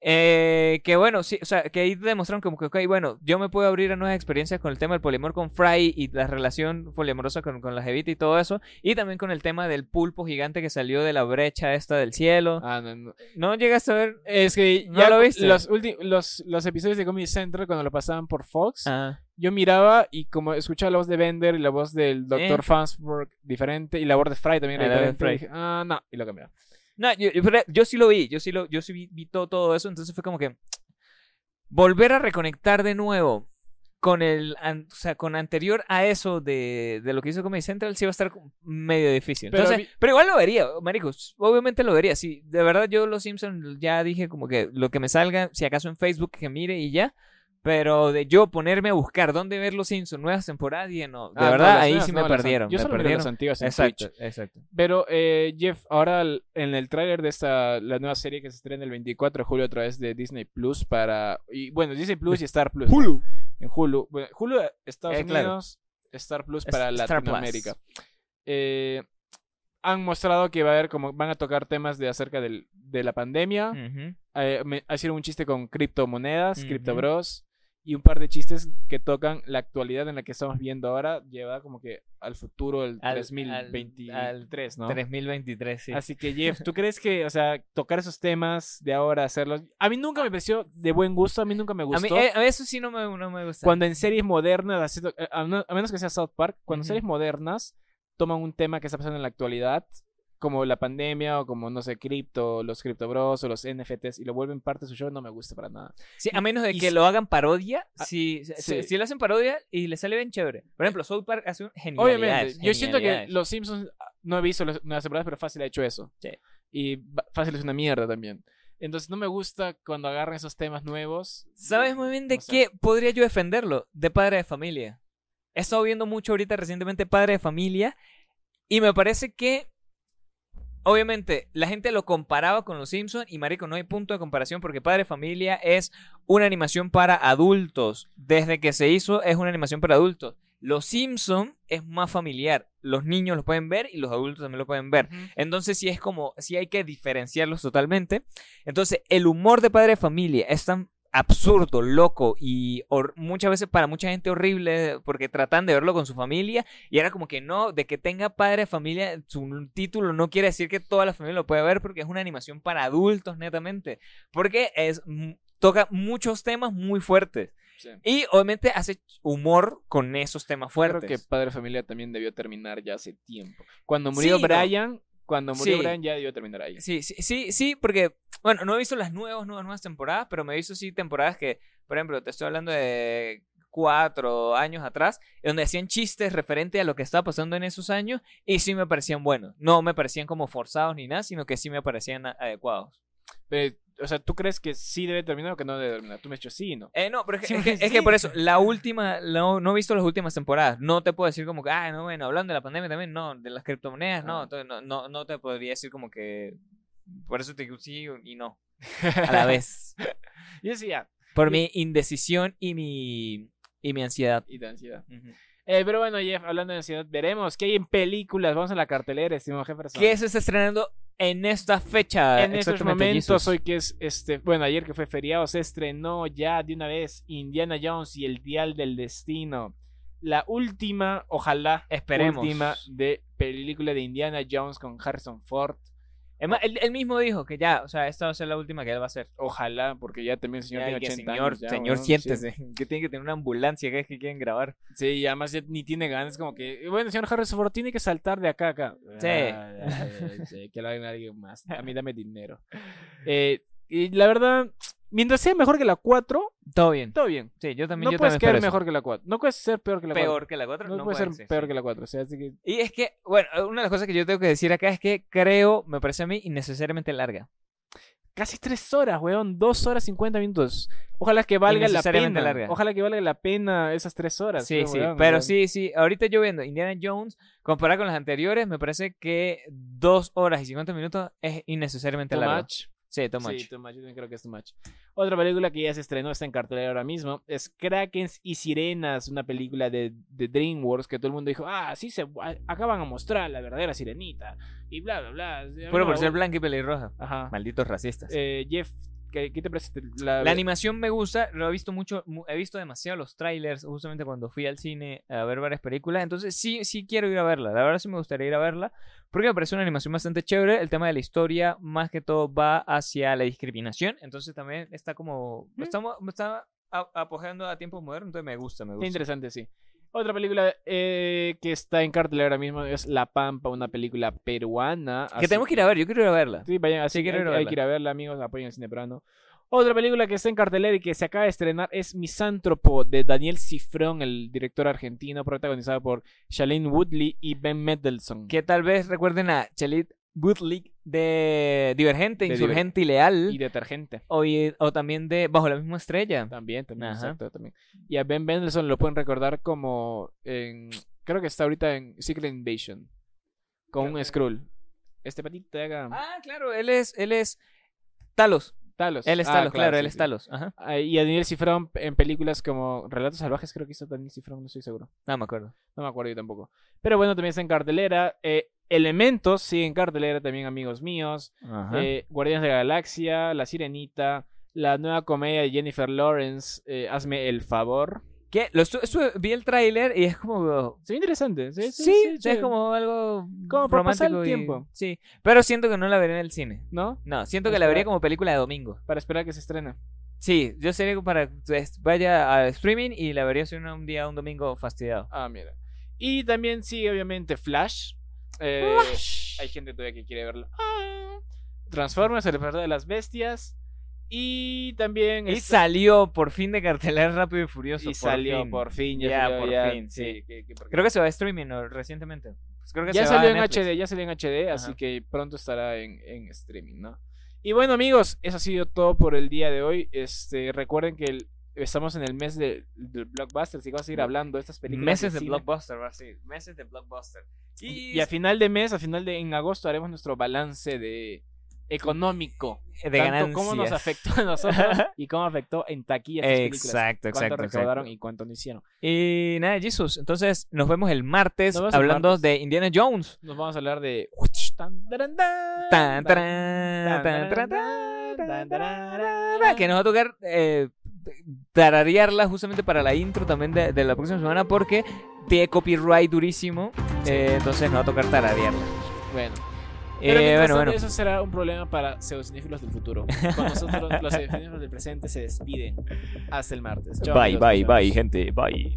Eh, que bueno, sí, o sea, que ahí demostraron como que, ok, bueno, yo me puedo abrir a nuevas experiencias con el tema del poliamor con Fry y la relación poliamorosa con, con la Jevita y todo eso, y también con el tema del pulpo gigante que salió de la brecha esta del cielo. Ah, no, no. ¿No llegaste a ver? Es que ¿No ya lo cu- viste? Los, los, los episodios de Comedy Central, cuando lo pasaban por Fox, Ah, yo miraba y como escuchaba la voz de Bender y la voz del Dr. Eh. Farnsworth diferente y la voz de Fry también Ah, era de diferente, Fry. dije, ah, no, y lo cambié. No, yo, yo- pero yo sí lo vi, yo sí lo, yo sí vi, vi todo, todo eso, entonces fue como que volver a reconectar de nuevo con el, an- o sea, con anterior a eso de, de lo que hizo Comedy Central sí va a estar medio difícil. Pero Entonces, vi- pero, igual lo vería, maricos, obviamente lo vería. Sí, de verdad yo los Simpsons ya dije como que lo que me salga, si acaso en Facebook que mire y ya. Pero de yo ponerme a buscar dónde ver los Simpsons nuevas temporadas, y no, de Ah, verdad ahí nuevas sí no, me perdieron. Yo me solo perdieron. las antiguas en Exacto, Twitch. exacto. Pero, eh, Jeff, ahora en el tráiler de esta, la nueva serie que se estrena el 24 de julio a través de Disney Plus para... Y, bueno, Disney Plus y Star Plus. ¿no? En Hulu. Bueno, Hulu, Estados Eh, claro. Unidos, Star Plus para Star Plus. Latinoamérica. Eh, han mostrado que va a haber como van a tocar temas de acerca del- de la pandemia. Eh, me- hicieron un chiste con criptomonedas. Crypto Bros. Y un par de chistes que tocan la actualidad en la que estamos viendo ahora, lleva como que al futuro, el Al- 3023, ¿no? 3023, sí. Así que Jeff, ¿tú (laughs) crees que, o sea, tocar esos temas de ahora, hacerlos? A mí nunca me pareció de buen gusto, a mí nunca me A mí gustó. eh, eso sí no me, no me gusta. Cuando en series modernas, eh, a no- a menos que sea South Park, cuando en series modernas toman un tema que está pasando en la actualidad, como la pandemia o como, no sé, cripto, los Crypto Bros o los NFTs, y lo vuelven parte de su show, no me gusta para nada. Sí, a menos de y que si- lo hagan parodia, Ah, si, sí. si lo hacen parodia y le sale bien chévere. Por ejemplo, South Park hace un genialidades. Obviamente, yo siento que los Simpsons, ah, no he visto las nuevas temporadas, pero fácil ha hecho eso. Sí. Y fácil es una mierda también. Entonces no me gusta cuando agarran esos temas nuevos. ¿Sabes muy bien de qué podría yo defenderlo? De padre de familia. He estado viendo mucho ahorita recientemente padre de familia y me parece que obviamente la gente lo comparaba con los Simpsons y marico no hay punto de comparación porque padre familia es una animación para adultos. Desde que se hizo es una animación para adultos. Los Simpsons es más familiar. Los niños lo pueden ver y los adultos también lo pueden ver. Entonces sí es como, sí hay que diferenciarlos totalmente. Entonces el humor de padre familia es tan absurdo, loco y muchas veces para mucha gente horrible porque tratan de verlo con su familia y era como que no, de que tenga padre de familia, su título no quiere decir que toda la familia lo pueda ver porque es una animación para adultos netamente, porque es toca muchos temas muy fuertes Sí. y obviamente hace humor con esos temas Creo fuertes. que Padre Familia también debió terminar ya hace tiempo. Cuando murió Sí, no. Cuando murió Sí. Brian ya debió terminar ahí. Sí, sí, sí, sí, porque, bueno, no he visto las nuevas, nuevas, nuevas temporadas, pero me he visto sí temporadas que, por ejemplo, te estoy hablando de cuatro años atrás, donde hacían chistes referente a lo que estaba pasando en esos años y sí me parecían buenos. No me parecían como forzados ni nada, sino que sí me parecían adecuados. Pero, o sea, ¿tú crees que sí debe terminar o que no debe terminar? Tú me has dicho sí, ¿no? Eh, no, pero es que, Sí, es que, sí. es que por eso, la última, no, no he visto las últimas temporadas. No te puedo decir como que, ah, no, bueno, hablando de la pandemia también, no, de las criptomonedas, no, Ah. entonces no, no, no te podría decir como que, por eso te digo sí y no, (laughs) a la vez. (laughs) Yo sí, ya. Por Y- mi indecisión y mi, y mi ansiedad. Y de ansiedad. Eh, pero bueno, Jeff, hablando de ansiedad, veremos qué hay en películas. Vamos a la cartelera, estimado Jefferson. ¿Qué se está estrenando en esta fecha? en estos momentos, Jesus? hoy que es este, bueno, ayer que fue feriado, se estrenó ya de una vez Indiana Jones y el Dial del Destino. La última, ojalá, Esperemos. última de película de Indiana Jones con Harrison Ford. Es más, él, él mismo dijo que ya, o sea, esta va a ser la última que él va a hacer. Ojalá, porque ya también el señor Ya, tiene y que 80 señor, años. ya, señor, weón, siéntese. Sí. (laughs) Que tiene que tener una ambulancia cada vez que quieren grabar. Sí, y además ya ni tiene ganas, como que, bueno, señor Harrison Ford tiene que saltar de acá a acá. Sí. Ah, ya, sí, que lo haga alguien más. A mí dame dinero. Eh, y la verdad, mientras sea mejor que la 4, Todo bien. todo bien. Sí, yo también. No yo puedes también quedar espero eso. mejor que la 4. No puedes ser peor que la 4. Peor que la 4. No, No, puede puede ser peor sí. que la 4. O sea, así que... Y es que, bueno, una de las cosas que yo tengo que decir acá es que creo, me parece a mí, innecesariamente larga. Casi 3 horas, weón. 2 horas 50 minutos. Ojalá que valga la pena. larga. Ojalá que valga la pena esas 3 horas. Sí, weón, sí, weón, pero weón. sí, sí. Ahorita yo viendo Indiana Jones, comparado con las anteriores, me parece que 2 horas y 50 minutos es innecesariamente Too largo. much. Sí, too much. Sí, too much. Yo también creo que es too much. Otra película que ya se estrenó, está en cartelera ahora mismo, es Krakens y Sirenas, una película de, de DreamWorks que todo el mundo dijo, ah, sí, se, a- acá van a mostrar la verdadera sirenita. Y bla, bla, bla. No por ser blanca y pelirroja. Ajá. Malditos racistas. Eh, Jeff, ¿qué, qué te parece? La, La animación me gusta, lo he visto mucho, mu- he visto demasiado los trailers justamente cuando fui al cine a ver varias películas, entonces sí, sí quiero ir a verla, la verdad sí me gustaría ir a verla, porque me parece una animación bastante chévere, el tema de la historia más que todo va hacia la discriminación, entonces también está como, Mm. estamos, está a- apoyando a tiempos modernos, entonces me gusta, me Qué gusta. interesante, sí. Otra película eh, que está en cartelera ahora mismo es La Pampa, una película peruana. Que tenemos que ir a ver, yo quiero ir a verla. Sí, vayan, así Sí, hay, hay que ir a verla, amigos, apoyen el cine peruano. Otra película que está en cartelera y que se acaba de estrenar es Misántropo, de Daniel Cifrón, el director argentino, protagonizado por Shailene Woodley y Ben Mendelsohn. Que tal vez recuerden a Chelit Woodley de Divergente, De Insurgente y Leal, Y Detergente. o, y- o también de Bajo la misma estrella. También, también, Ajá. exacto, también. Y a Ben Mendelsohn lo pueden recordar como en... Creo que está ahorita en Secret Invasion. Con un Skrull. Este patito de acá. Ah, claro, él es, él es Talos. Talos. Él es Ah, Talos, claro, sí, él es sí. Talos. Ajá. Ah, Y a Daniel Cifrón en películas como Relatos Salvajes, creo que hizo Daniel Cifrón, no estoy seguro. No me acuerdo. No me acuerdo yo tampoco. Pero bueno, también está en cartelera. Eh, Elementos sigue en cartelera también, amigos míos. Eh, Guardianes de la Galaxia, La Sirenita, la nueva comedia de Jennifer Lawrence, eh, Hazme el favor. ¿Qué? Lo estu- estuve- vi el tráiler y es como... Se ve interesante. Sí, Sí, sí, sí, es como algo Como para pasar el romántico y- tiempo. Sí, pero siento que no la veré en el cine. ¿No? No, siento que la vería como película de domingo. Para esperar que se estrene. Sí, yo sería para pues, vaya a streaming y la vería un, un día, un domingo fastidiado. Ah, mira. Y también sigue, obviamente, Flash. Eh, Hay gente todavía que quiere verlo. Ah. Transformers, el despertar de las bestias. Y también. Y salió por fin de cartelera Rápido y Furioso. y salió fin. por fin. Ya, Ya, salió, por ya, fin, sí. que- que- porque- Creo que se va a streaming ¿no? recientemente. Pues creo que ya se salió en Netflix. HD, ya salió en HD, así que pronto estará en, en streaming, ¿no? Y bueno, amigos, eso ha sido todo por el día de hoy. Este, recuerden que el- estamos en el mes de, del blockbuster, vamos a seguir hablando de estas películas. Meses de cine. blockbuster, va a ser, Meses de blockbuster. Y, y a final de mes, a final de en agosto haremos nuestro balance de económico. de tanto ganancias. cómo nos afectó a nosotros (laughs) y cómo afectó en taquilla estas películas. Exacto, Cuánto exacto, recaudaron exacto. y cuánto no hicieron. Y nada, Jesus. Entonces nos vemos el martes el hablando martes. de Indiana Jones. Nos vamos a hablar de que nos va a tocar eh, tararearla justamente para la intro también de, de la próxima semana porque tiene copyright durísimo. eh, entonces no va a tocar tararearla. Bueno. Eh, Pero bueno, bueno. eso será un problema para pseudocinéfilos del futuro. Con nosotros, (laughs) los pseudocinéfilos del presente se despiden. Hasta el martes. Bye, amigos, bye, bye, gente. Bye.